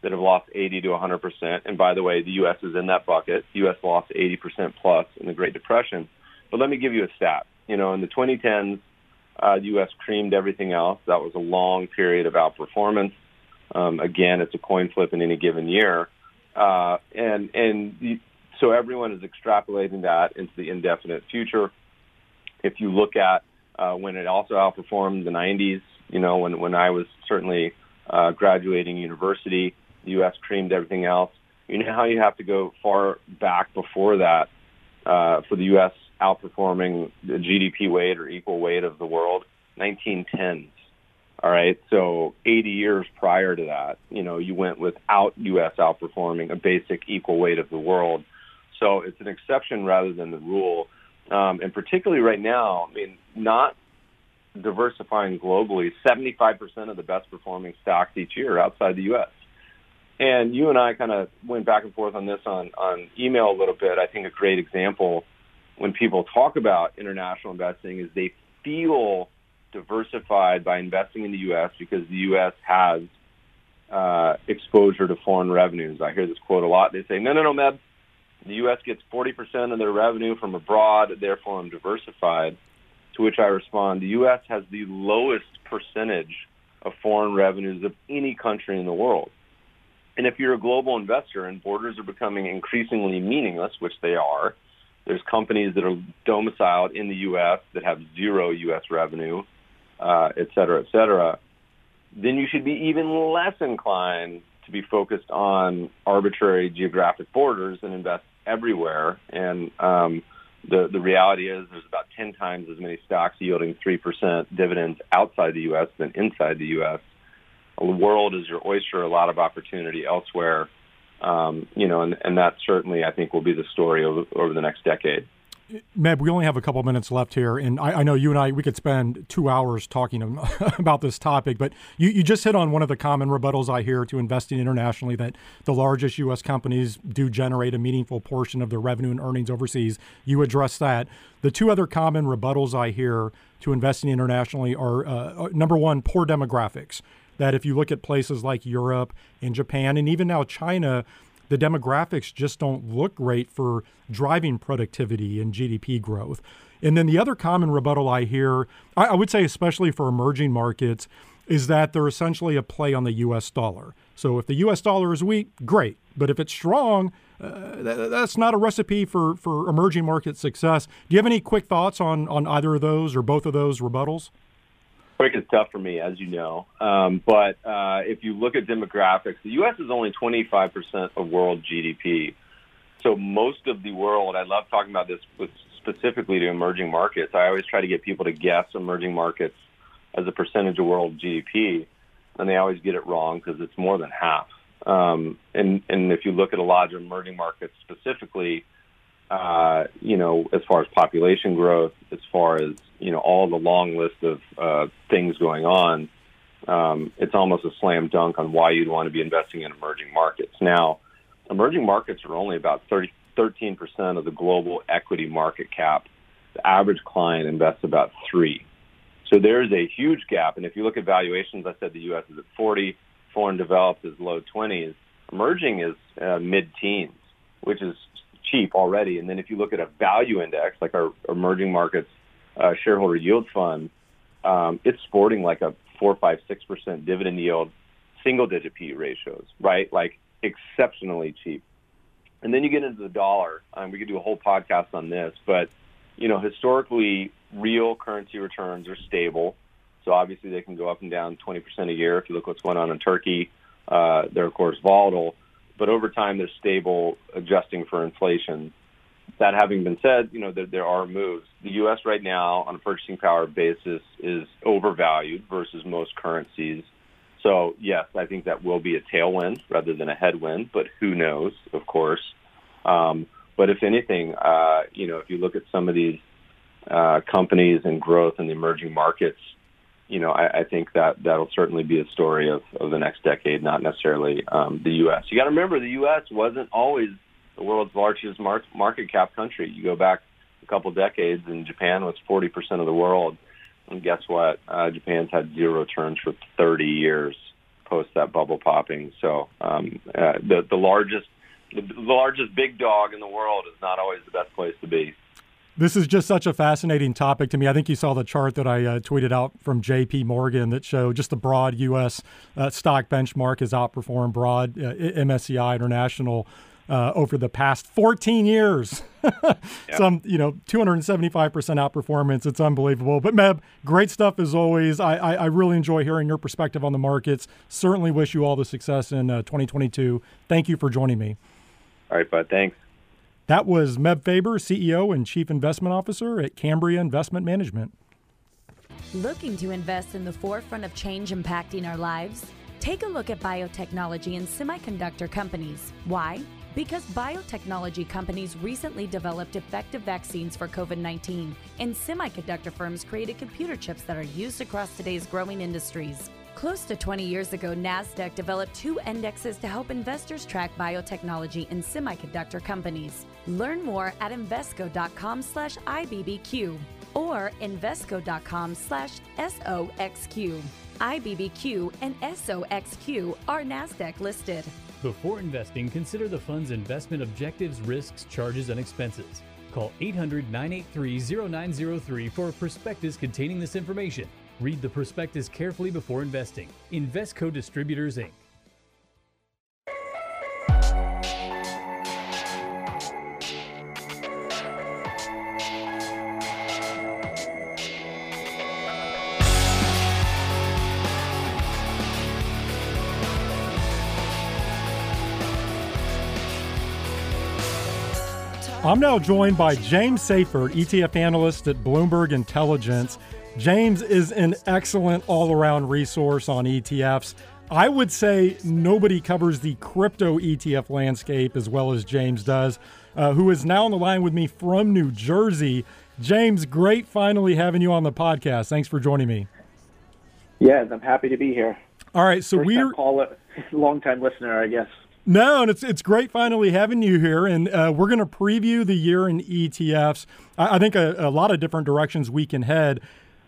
that have lost 80 to 100 percent. And by the way, the U.S. is in that bucket. The U.S. lost 80 percent plus in the Great Depression. But let me give you a stat. You know, in the 2010s, uh, the U.S. creamed everything else. That was a long period of outperformance. Um, again, it's a coin flip in any given year, uh, and and so everyone is extrapolating that into the indefinite future. If you look at uh, when it also outperformed the 90s, you know, when when I was certainly uh, graduating university, the U.S. creamed everything else. You know how you have to go far back before that uh, for the U.S outperforming the GDP weight or equal weight of the world, 1910s. All right, so 80 years prior to that, you know, you went without U.S. outperforming a basic equal weight of the world. So it's an exception rather than the rule. Um, and particularly right now, I mean, not diversifying globally, 75% of the best performing stocks each year outside the U.S. And you and I kind of went back and forth on this on, on email a little bit. I think a great example when people talk about international investing is they feel diversified by investing in the U.S. because the U.S. has uh, exposure to foreign revenues. I hear this quote a lot. They say, no, no, no, Meb, the U.S. gets 40% of their revenue from abroad, therefore I'm diversified. To which I respond, the U.S. has the lowest percentage of foreign revenues of any country in the world. And if you're a global investor and borders are becoming increasingly meaningless, which they are, there's companies that are domiciled in the U.S. that have zero U.S. revenue, uh, et cetera, et cetera. Then you should be even less inclined to be focused on arbitrary geographic borders and invest everywhere. And um, the the reality is, there's about 10 times as many stocks yielding three percent dividends outside the U.S. than inside the U.S. The world is your oyster. A lot of opportunity elsewhere um, you know, and, and that certainly I think will be the story over, over the next decade. Meb, we only have a couple minutes left here, and I, I, know you and I we could spend two hours talking about this topic. But you, you just hit on one of the common rebuttals I hear to investing internationally that the largest U.S. companies do generate a meaningful portion of their revenue and earnings overseas. You address that. The two other common rebuttals I hear to investing internationally are uh, uh number one, poor demographics that if you look at places like Europe and Japan and even now China, the demographics just don't look great for driving productivity and GDP growth. And then the other common rebuttal I hear, I, would say, especially for emerging markets, is that they're essentially a play on the US dollar. So if the US dollar is weak, great. But if it's strong, uh, that's not a recipe for, for emerging market success. Do you have any quick thoughts on, on either of those or both of those rebuttals? Quick is tough for me, as you know. Um, but uh, if you look at demographics, the U.S. is only 25% of world GDP. So most of the world, I love talking about this with specifically to emerging markets. I always try to get people to guess emerging markets as a percentage of world GDP, and they always get it wrong because it's more than half. Um, and, and if you look at a lot of emerging markets specifically, uh, you know, as far as population growth, as far as you know, all the long list of uh, things going on, um, it's almost a slam dunk on why you'd want to be investing in emerging markets. Now, emerging markets are only about 30, 13% of the global equity market cap. The average client invests about three. So there's a huge gap. And if you look at valuations, I said the U.S. is at 40, foreign developed is low 20s. Emerging is uh, mid-teens, which is cheap already. And then if you look at a value index, like our emerging markets uh, shareholder yield fund, um, it's sporting like a four, five, six percent dividend yield, single digit PE ratios, right? Like exceptionally cheap. And then you get into the dollar. Um, we could do a whole podcast on this, but you know, historically, real currency returns are stable. So obviously, they can go up and down 20% a year. If you look what's going on in Turkey, uh, they're of course volatile, but over time they're stable, adjusting for inflation. That having been said, you know there, there are moves. The U.S. right now, on a purchasing power basis, is overvalued versus most currencies. So yes, I think that will be a tailwind rather than a headwind, but who knows? Of course. Um, but if anything, uh, you know, if you look at some of these uh, companies and growth in the emerging markets, you know, I, I think that that'll certainly be a story of, of the next decade, not necessarily um, the U.S. You got to remember, the U.S. wasn't always the world's largest mar- market cap country. You go back a couple decades, and Japan was 40% of the world. And guess what? Uh, Japan's had zero turns for 30 years post that bubble popping. So um, uh, the the largest the, the largest big dog in the world is not always the best place to be. This is just such a fascinating topic to me. I think you saw the chart that I uh, tweeted out from J.P. Morgan that showed just the broad U.S. Uh, stock benchmark has outperformed broad uh, MSCI International uh, over the past 14 years. Some, you know, 275% outperformance. It's unbelievable. But Meb, great stuff as always. I, I, I, really enjoy hearing your perspective on the markets. Certainly wish you all the success in uh, 2022. Thank you for joining me. All right, bud. Thanks. That was Meb Faber, CEO and Chief Investment Officer at Cambria Investment Management. Looking to invest in the forefront of change impacting our lives? Take a look at biotechnology and semiconductor companies. Why? Because biotechnology companies recently developed effective vaccines for COVID 19, and semiconductor firms created computer chips that are used across today's growing industries. Close to 20 years ago, NASDAQ developed two indexes to help investors track biotechnology and semiconductor companies. Learn more at Invesco.com slash IBBQ or Invesco.com slash SOXQ. IBBQ and SOXQ are NASDAQ listed. Before investing, consider the fund's investment objectives, risks, charges, and expenses. Call 800 983 0903 for a prospectus containing this information. Read the prospectus carefully before investing. Invesco Distributors, Inc. I'm now joined by James Seyffart, ETF analyst at Bloomberg Intelligence. James is an excellent all around resource on ETFs. I would say nobody covers the crypto ETF landscape as well as James does, uh, who is now on the line with me from New Jersey. James, great finally having you on the podcast. Thanks for joining me. Yes, I'm happy to be here. All right, so we're call it long time listener, I guess. No, and it's it's great finally having you here, and uh, we're going to preview the year in ETFs. I, I think a, a, lot of different directions we can head.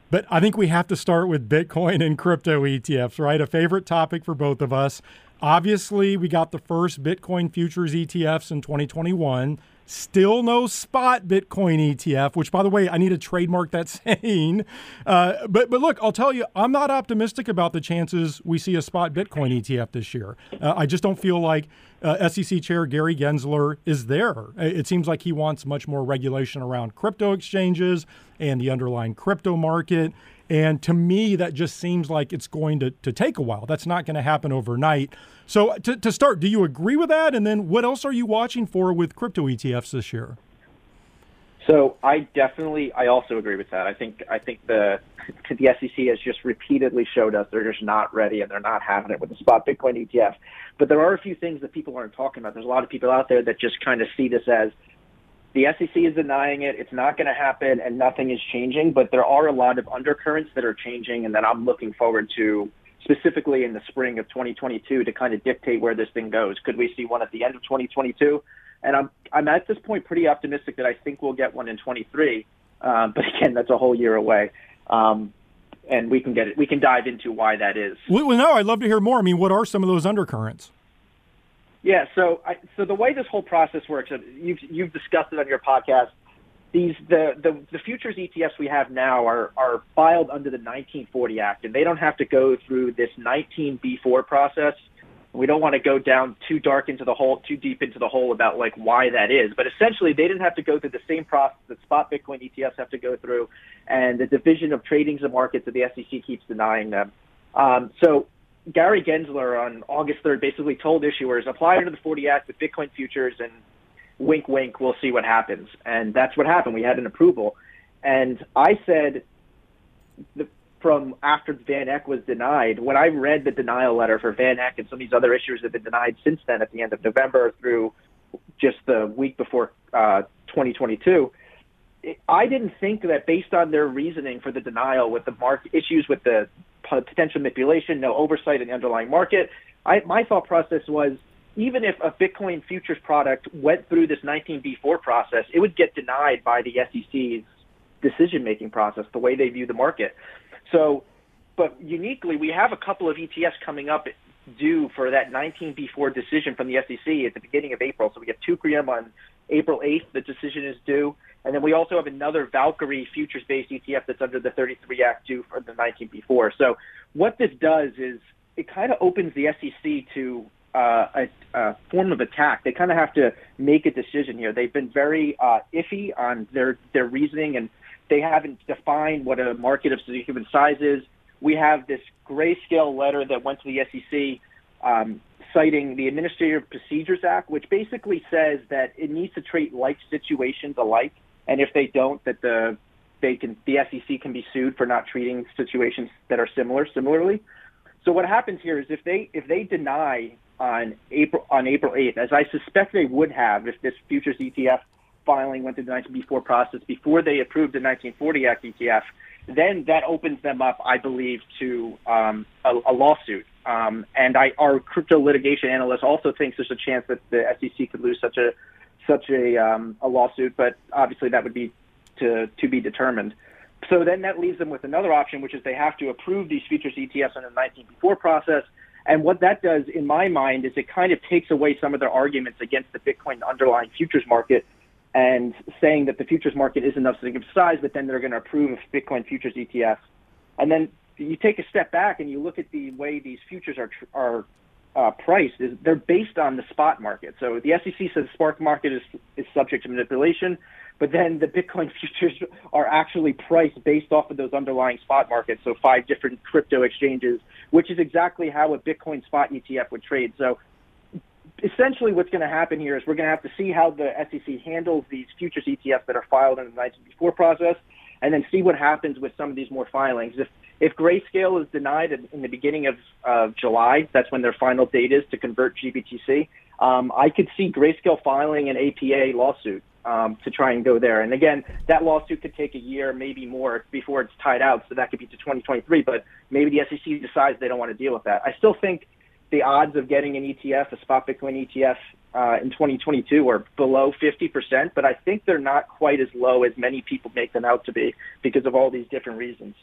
But I think we have to start with Bitcoin and crypto ETFs, right? A favorite topic for both of us. Obviously, we got the first Bitcoin futures ETFs in 2021. Still no spot Bitcoin ETF, which, by the way, I need to trademark that saying. Uh, but but look, I'll tell you, I'm not optimistic about the chances we see a spot Bitcoin ETF this year. Uh, I just don't feel like uh, SEC Chair Gary Gensler is there. It seems like he wants much more regulation around crypto exchanges and the underlying crypto market. And to me, that just seems like it's going to, to take a while. That's not going to happen overnight. So, to, to start, do you agree with that? And then, what else are you watching for with crypto ETFs this year? So, I definitely, I also agree with that. I think, I think the the SEC has just repeatedly showed us they're just not ready and they're not having it with the spot Bitcoin ETF. But there are a few things that people aren't talking about. There's a lot of people out there that just kind of see this as the SEC is denying it. It's not going to happen, and nothing is changing. But there are a lot of undercurrents that are changing, and that I'm looking forward to specifically in the spring of 2022 to kind of dictate where this thing goes. Could we see one at the end of 2022? And I'm I'm at this point pretty optimistic that I think we'll get one in 23. Um, but again, that's a whole year away. Um, and we can get it. We can dive into why that is. Well, no, I'd love to hear more. I mean, what are some of those undercurrents? Yeah, so I, so the way this whole process works, you've you've discussed it on your podcast. These the, the the futures ETFs we have now are are filed under the 1940 Act, and they don't have to go through this 19B4 process. We don't want to go down too dark into the hole, too deep into the hole about like why that is. But essentially, they didn't have to go through the same process that spot Bitcoin ETFs have to go through, and the division of tradings and markets that the SEC keeps denying them. Um, so Gary Gensler on August 3rd basically told issuers apply under the 40 Act with Bitcoin futures and wink, wink, we'll see what happens. And that's what happened. We had an approval. And I said the, from after Van Eck was denied, when I read the denial letter for Van Eck and some of these other issuers that have been denied since then at the end of November through just the week before uh, 2022, I didn't think that based on their reasoning for the denial with the mark issues with the potential manipulation, no oversight in the underlying market. I, my thought process was even if a Bitcoin futures product went through this 19B4 process, it would get denied by the SEC's decision making process, the way they view the market. So, but uniquely, we have a couple of ETFs coming up due for that 19B4 decision from the SEC at the beginning of April. So we have Teucrium on April 8th. The decision is due. And then we also have another Valkyrie futures-based ETF that's under the 33 Act due for the 19B4. So what this does is it kind of opens the SEC to uh, a, a, form of attack. They kind of have to make a decision here. They've been very uh, iffy on their their reasoning, and they haven't defined what a market of given size is. We have this grayscale letter that went to the SEC um, citing the Administrative Procedures Act, which basically says that it needs to treat like situations alike and if they don't, that the they can the SEC can be sued for not treating situations that are similar similarly. So what happens here is if they if they deny on April on April 8th, as I suspect they would have if this futures ETF filing went through the 19B4 process before they approved the 1940 Act ETF, then that opens them up, I believe, to um, a, a, lawsuit. Um, and I, our crypto litigation analyst also thinks there's a chance that the SEC could lose such a such a um, a lawsuit, but obviously that would be to to be determined. So then that leaves them with another option, which is they have to approve these futures ETFs under the 19B4 process. And what that does, in my mind, is it kind of takes away some of their arguments against the Bitcoin underlying futures market and saying that the futures market isn't of significant size, but then they're going to approve Bitcoin futures ETFs. And then you take a step back and you look at the way these futures are are uh, priced is they're based on the spot market. So the SEC says the spot market is is subject to manipulation, but then the Bitcoin futures are actually priced based off of those underlying spot markets. So five different crypto exchanges, which is exactly how a Bitcoin spot ETF would trade. So essentially what's going to happen here is we're going to have to see how the SEC handles these futures ETFs that are filed in the 19B4 process and then see what happens with some of these more filings. If if Grayscale is denied in the beginning of, of July, that's when their final date is to convert GBTC. Um, I could see Grayscale filing an APA lawsuit um, to try and go there. And again, that lawsuit could take a year, maybe more, before it's tied out. So that could be to 2023. But maybe the SEC decides they don't want to deal with that. I still think the odds of getting an ETF, a spot Bitcoin ETF, uh, in 2022 are below 50%, but I think they're not quite as low as many people make them out to be because of all these different reasons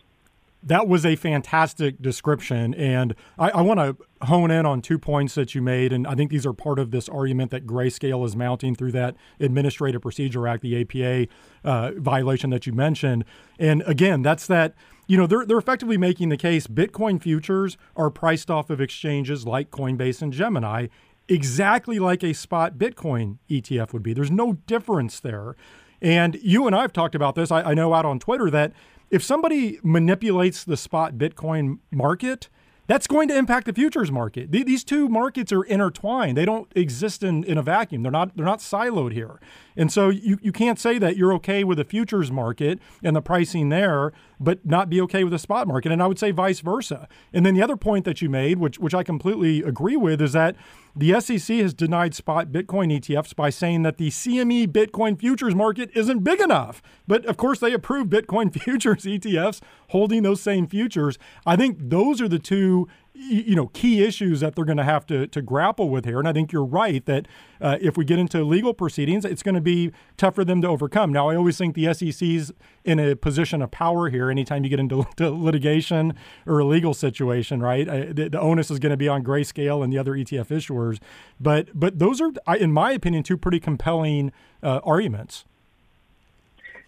that was a fantastic description. And I, I want to hone in on two points that you made. And I think these are part of this argument that Grayscale is mounting through that Administrative Procedure Act, the APA uh, violation that you mentioned. And again, that's that, you know, they're, they're effectively making the case Bitcoin futures are priced off of exchanges like Coinbase and Gemini, exactly like a spot Bitcoin ETF would be. There's no difference there. And you and I have talked about this. I, I know out on Twitter that if somebody manipulates the spot Bitcoin market, that's going to impact the futures market. These two markets are intertwined. They don't exist in, in a vacuum. They're not they're not siloed here. And so you, you can't say that you're okay with the futures market and the pricing there, but not be okay with the spot market. And I would say vice versa. And then the other point that you made, which which I completely agree with, is that the SEC has denied spot Bitcoin ETFs by saying that the CME Bitcoin futures market isn't big enough. But of course, they approved Bitcoin futures ETFs holding those same futures. I think those are the two you know key issues that they're going to have to to grapple with here. And i think you're right that uh, if we get into legal proceedings it's going to be tough for them to overcome. Now i always think the sec's in a position of power here anytime you get into litigation or a legal situation right? Uh, the, the, onus is going to be on grayscale and the other etf issuers. But but those are in my opinion two pretty compelling uh, arguments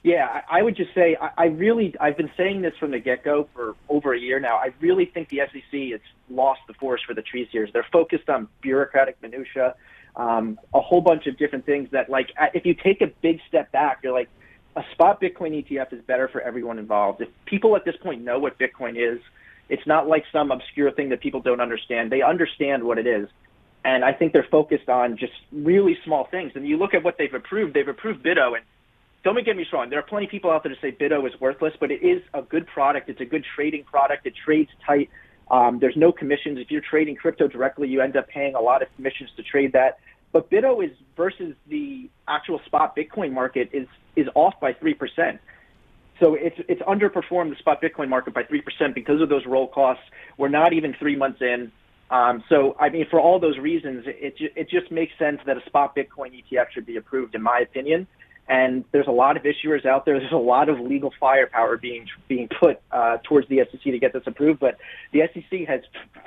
yeah, I would just say I really I've been saying this from the get go for over a year now. I really think the SEC has lost the forest for the trees here. They're focused on bureaucratic minutia, um, a whole bunch of different things that like if you take a big step back, you're like a spot Bitcoin ETF is better for everyone involved. If people at this point know what Bitcoin is, it's not like some obscure thing that people don't understand. They understand what it is. And I think they're focused on just really small things. And you look at what they've approved, they've approved BITO and don't get me wrong. There are plenty of people out there to say BITO is worthless, but it is a good product. It's a good trading product. It trades tight. Um, there's no commissions. If you're trading crypto directly, you end up paying a lot of commissions to trade that. But BITO is versus the actual spot Bitcoin market is is off by three percent. So it's it's underperformed the spot Bitcoin market by three percent because of those roll costs. We're not even three months in. Um, so I mean, for all those reasons, it it just makes sense that a spot Bitcoin ETF should be approved, in my opinion and there's a lot of issuers out there. There's a lot of legal firepower being being put uh, towards the SEC to get this approved. But the SEC has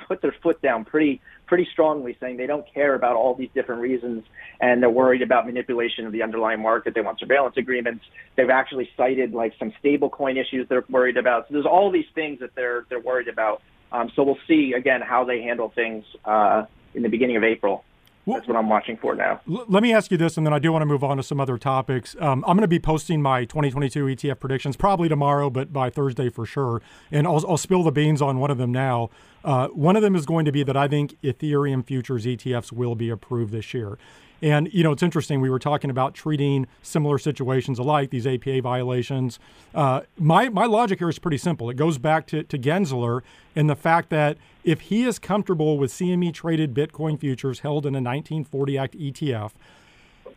put their foot down pretty pretty strongly, saying they don't care about all these different reasons, and they're worried about manipulation of the underlying market. They want surveillance agreements. They've actually cited like some stablecoin issues they're worried about. So there's all these things that they're they're worried about. Um, so we'll see again how they handle things uh, in the beginning of April. That's what I'm watching for now. Let me ask you this, and then I do want to move on to some other topics. Um, I'm going to be posting my 2022 ETF predictions probably tomorrow, but by Thursday for sure. And I'll, I'll spill the beans on one of them now. Uh, one of them is going to be that I think Ethereum futures ETFs will be approved this year. And, you know, it's interesting. We were talking about treating similar situations alike, these APA violations. Uh, my, my logic here is pretty simple. It goes back to, to Gensler and the fact that if he is comfortable with CME traded Bitcoin futures held in a 1940 Act ETF,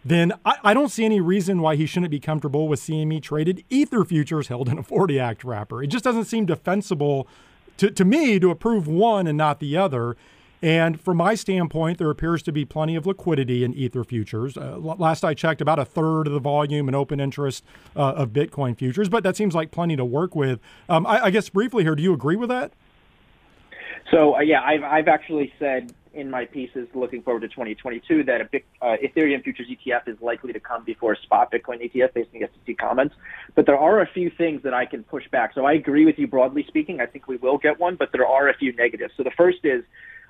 then I, I, don't see any reason why he shouldn't be comfortable with CME traded Ether futures held in a 40 Act wrapper. It just doesn't seem defensible to, to me to approve one and not the other. And from my standpoint, there appears to be plenty of liquidity in Ether futures. Uh, last I checked, about a third of the volume and open interest uh, of Bitcoin futures, but that seems like plenty to work with. Um, I, I, guess briefly here, do you agree with that? So uh, yeah, I've I've actually said in my pieces looking forward to 2022 that a big, uh, Ethereum futures ETF is likely to come before a spot Bitcoin ETF based on the SEC comments. But there are a few things that I can push back. So I agree with you broadly speaking. I think we will get one, but there are a few negatives. So the first is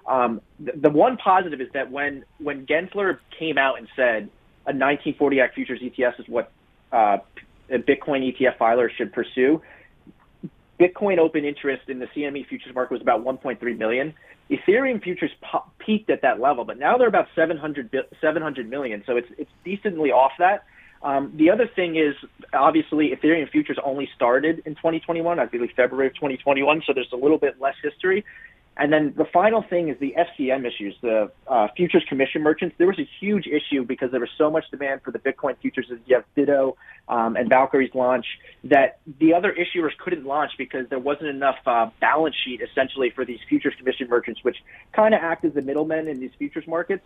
um, the, the one positive is that when when Gensler came out and said a 1940 Act futures ETF is what uh, a Bitcoin ETF filer should pursue, Bitcoin open interest in the CME futures market was about 1.3 million. Ethereum futures po- peaked at that level, but now they're about 700, 700 million. So it's it's decently off that. Um, the other thing is obviously Ethereum futures only started in 2021, I believe February of 2021. So there's a little bit less history. And then the final thing is the FCM issues, the uh, futures commission merchants. There was a huge issue because there was so much demand for the Bitcoin futures as you have BITO um, and Valkyrie's launch that the other issuers couldn't launch because there wasn't enough uh, balance sheet essentially for these futures commission merchants, which kind of act as the middlemen in these futures markets.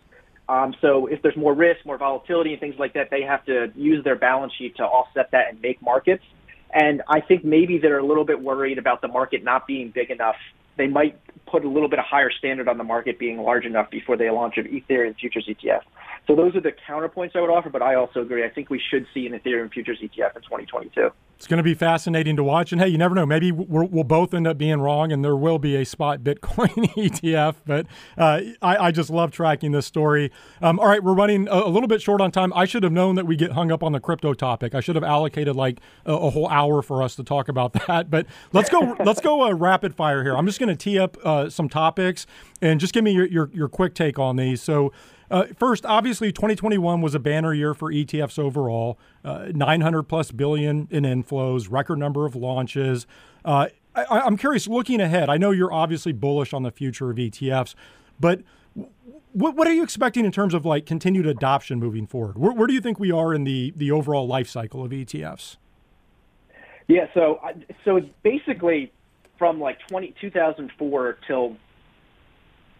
Um, so if there's more risk, more volatility, and things like that, they have to use their balance sheet to offset that and make markets. And I think maybe they're a little bit worried about the market not being big enough they might put a little bit of higher standard on the market being large enough before they launch an Ethereum futures ETF. So those are the counterpoints I would offer, but I also agree. I think we should see an Ethereum futures ETF in 2022. It's going to be fascinating to watch. And hey, you never know. Maybe we will both end up being wrong and there will be a spot Bitcoin ETF. But uh, I, I, just love tracking this story. Um, all right, we're running a, a, little bit short on time. I should have known that we get hung up on the crypto topic. I should have allocated like a, a whole hour for us to talk about that. But let's go. let's go uh, rapid fire here. I'm just going to tee up uh, some topics and just give me your, your, your quick take on these. So. Uh, first, obviously, 2021 was a banner year for ETFs overall. Uh, 900 plus billion in inflows, record number of launches. Uh, I, am curious, looking ahead, I know you're obviously bullish on the future of ETFs, but what, what are you expecting in terms of like continued adoption moving forward? Where, where do you think we are in the the overall life cycle of ETFs? Yeah, so so basically from like 20, 2004 till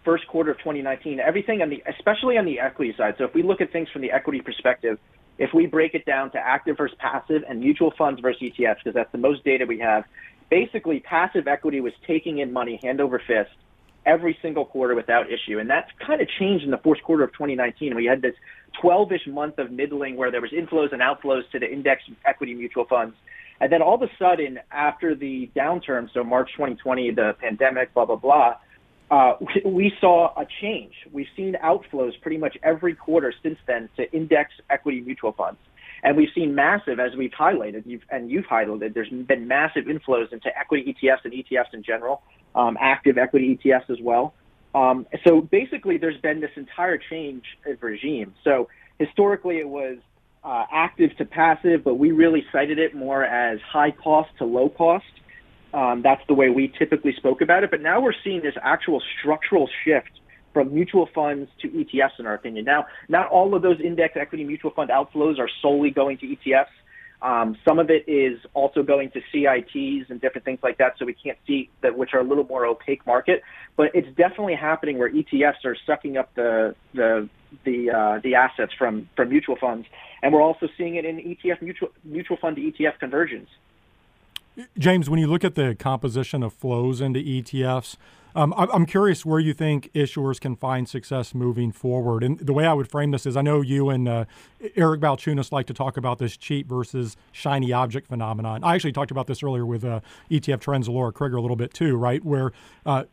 first quarter of 2019, everything on the, especially on the equity side. So if we look at things from the equity perspective, if we break it down to active versus passive and mutual funds versus ETFs, because that's the most data we have, basically passive equity was taking in money hand over fist every single quarter without issue. And that's kind of changed in the fourth quarter of 2019. We had this 12-ish month of middling where there was inflows and outflows to the index equity mutual funds. And then all of a sudden, after the downturn, so March 2020, the pandemic, blah, blah, blah, uh, we, saw a change. We've seen outflows pretty much every quarter since then to index equity mutual funds. And we've seen massive, as we've highlighted, you've, and you've highlighted, there's been massive inflows into equity ETFs and ETFs in general, um, active equity ETFs as well. Um, so basically, there's been this entire change of regime. So historically, it was uh, active to passive, but we really cited it more as high cost to low cost. Um, that's the way we typically spoke about it. But now we're seeing this actual structural shift from mutual funds to ETFs, in our opinion. Now, not all of those index equity mutual fund outflows are solely going to ETFs. Um, some of it is also going to CITs and different things like that, so we can't see that, which are a little more opaque market. But it's definitely happening where ETFs are sucking up the the the uh, the assets from from mutual funds, and we're also seeing it in ETF mutual mutual fund to ETF conversions. James, when you look at the composition of flows into ETFs, um, I'm curious where you think issuers can find success moving forward. And the way I would frame this is I know you and uh, Eric Balchunas like to talk about this cheap versus shiny object phenomenon. I actually talked about this earlier with uh, ETF Trends, Laura Crigger, a little bit too, right? Where uh,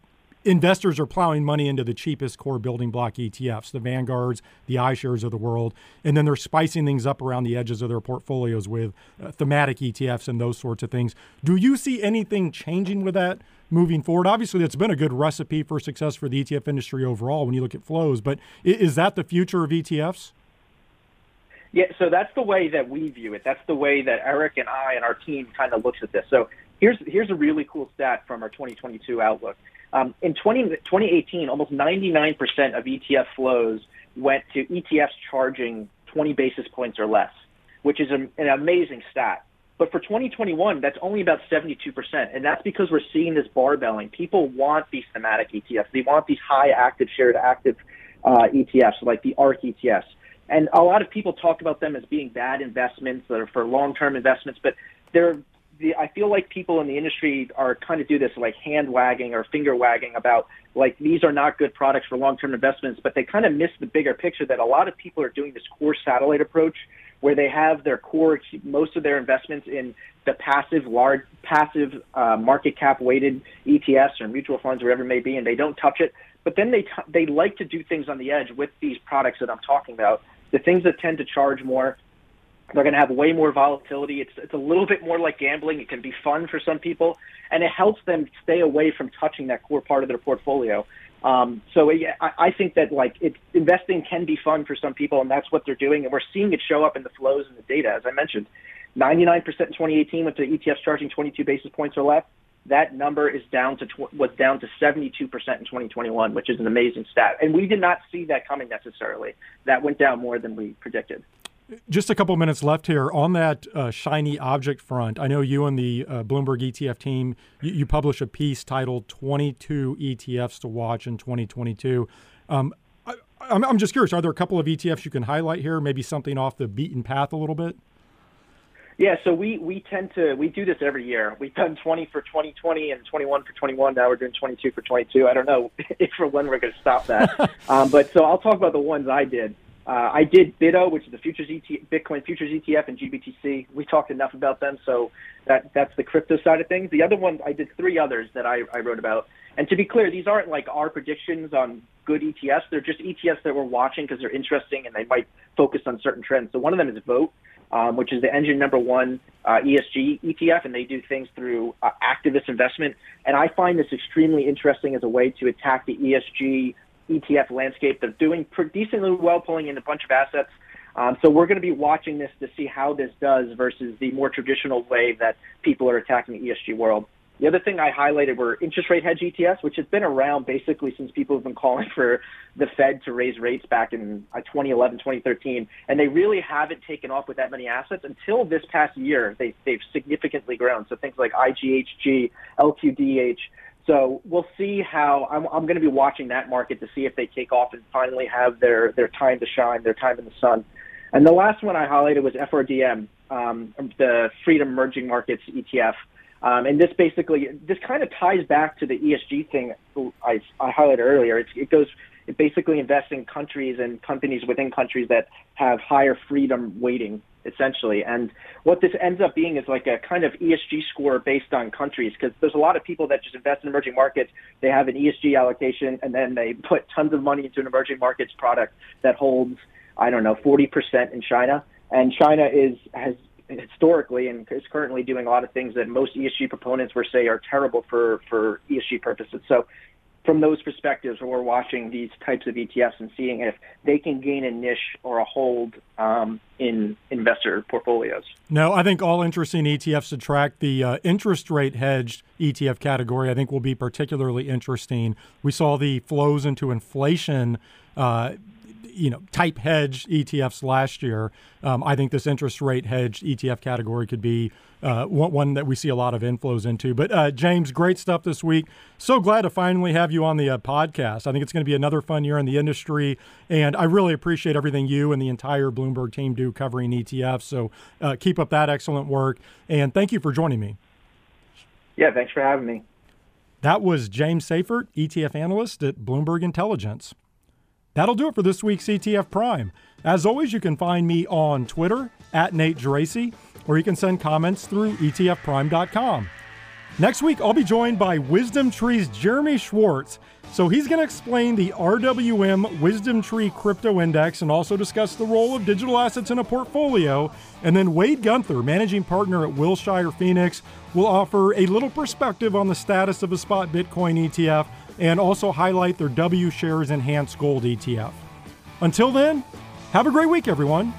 investors are plowing money into the cheapest core building block ETFs, the Vanguards, the iShares of the world, and then they're spicing things up around the edges of their portfolios with uh, thematic ETFs and those sorts of things. Do you see anything changing with that moving forward? Obviously, that's been a good recipe for success for the ETF industry overall when you look at flows, but is that the future of ETFs? Yeah, so that's the way that we view it. That's the way that Eric and I and our team kind of looks at this. So here's here's a really cool stat from our 2022 outlook. Um, in 20, 2018, almost 99% of ETF flows went to ETFs charging 20 basis points or less, which is a, an amazing stat. But for 2021, that's only about 72%. And that's because we're seeing this barbelling. People want these thematic ETFs. They want these high active shared active uh, ETFs like the ARK ETFs. And a lot of people talk about them as being bad investments that are for long-term investments, but they're the, I feel like people in the industry are kind of do this like hand wagging or finger wagging about like these are not good products for long term investments, but they kind of miss the bigger picture that a lot of people are doing this core satellite approach where they have their core most of their investments in the passive large passive uh, market cap weighted ETFs or mutual funds whatever it may be, and they don't touch it. But then they t- they like to do things on the edge with these products that I'm talking about. The things that tend to charge more, they're going to have way more volatility. It's it's a little bit more like gambling. It can be fun for some people, and it helps them stay away from touching that core part of their portfolio. Um, so yeah, I, I think that like it, investing can be fun for some people, and that's what they're doing. And we're seeing it show up in the flows and the data. As I mentioned, 99% in 2018 went to ETFs charging 22 basis points or less. That number is down to tw- was down to 72% in 2021, which is an amazing stat. And we did not see that coming necessarily. That went down more than we predicted. Just a couple minutes left here on that uh, shiny object front. I know you and the uh, Bloomberg ETF team you, you publish a piece titled "22 ETFs to Watch in 2022." Um, I, am just curious. Are there a couple of ETFs you can highlight here? Maybe something off the beaten path a little bit. Yeah, so we we tend to we do this every year. We've done 20 for 2020 and 21 for 21. Now we're doing 22 for 22. I don't know if or when we're going to stop that. um, but so I'll talk about the ones I did. Uh, I did BITO, which is the futures ETF, Bitcoin futures ETF, and GBTC. We talked enough about them, so that that's the crypto side of things. The other one, I did three others that I, I wrote about. And to be clear, these aren't like our predictions on good ETFs. They're just ETFs that we're watching because they're interesting and they might focus on certain trends. So one of them is Vote, um, which is the Engine Number One uh, ESG ETF, and they do things through uh, activist investment. And I find this extremely interesting as a way to attack the ESG ETF landscape. They're doing decently well, pulling in a bunch of assets. Um, so we're going to be watching this to see how this does versus the more traditional way that people are attacking the ESG world. The other thing I highlighted were interest rate hedge ETFs, which has been around basically since people have been calling for the Fed to raise rates back in uh, 2011, 2013, and they really haven't taken off with that many assets until this past year. They, they've significantly grown. So things like IGHG, LQDH, So we'll see how I'm, I'm going to be watching that market to see if they take off and finally have their, their time to shine, their time in the sun. And the last one I highlighted was FRDM, um, the Freedom Emerging Markets ETF. Um, and this basically, this kind of ties back to the ESG thing I, I highlighted earlier. It's, it goes, it basically invests in countries and companies within countries that have higher freedom weighting essentially. And what this ends up being is like a kind of ESG score based on countries because there's a lot of people that just invest in emerging markets. They have an ESG allocation and then they put tons of money into an emerging markets product that holds, I don't know, 40% in China. And China is, has historically and is currently doing a lot of things that most ESG proponents would say are terrible for, for ESG purposes. So from those perspectives, we're watching these types of ETFs and seeing if they can gain a niche or a hold um, in investor portfolios. No, I think all interesting ETFs to track the uh, interest rate hedged ETF category. I think will be particularly interesting. We saw the flows into inflation. Uh, you know type hedge ETFs last year. Um, I think this interest rate hedge ETF category could be uh, one, that we see a lot of inflows into. But uh, James, great stuff this week. So glad to finally have you on the uh, podcast. I think it's going to be another fun year in the industry, and I really appreciate everything you and the entire Bloomberg team do covering ETFs. So uh, keep up that excellent work, and thank you for joining me. Yeah, thanks for having me. That was James Seyffart, ETF analyst at Bloomberg Intelligence. That'll do it for this week's ETF Prime. As always, you can find me on Twitter at Nate Geraci, or you can send comments through etfprime.com. Next week, I'll be joined by WisdomTree's Jeremy Schwartz. So he's going to explain the RWM Wisdom Tree Crypto Index and also discuss the role of digital assets in a portfolio. And then Wade Guenther, managing partner at Wilshire Phoenix, will offer a little perspective on the status of a spot Bitcoin ETF and also highlight their WShares Enhanced Gold ETF. Until then, have a great week, everyone.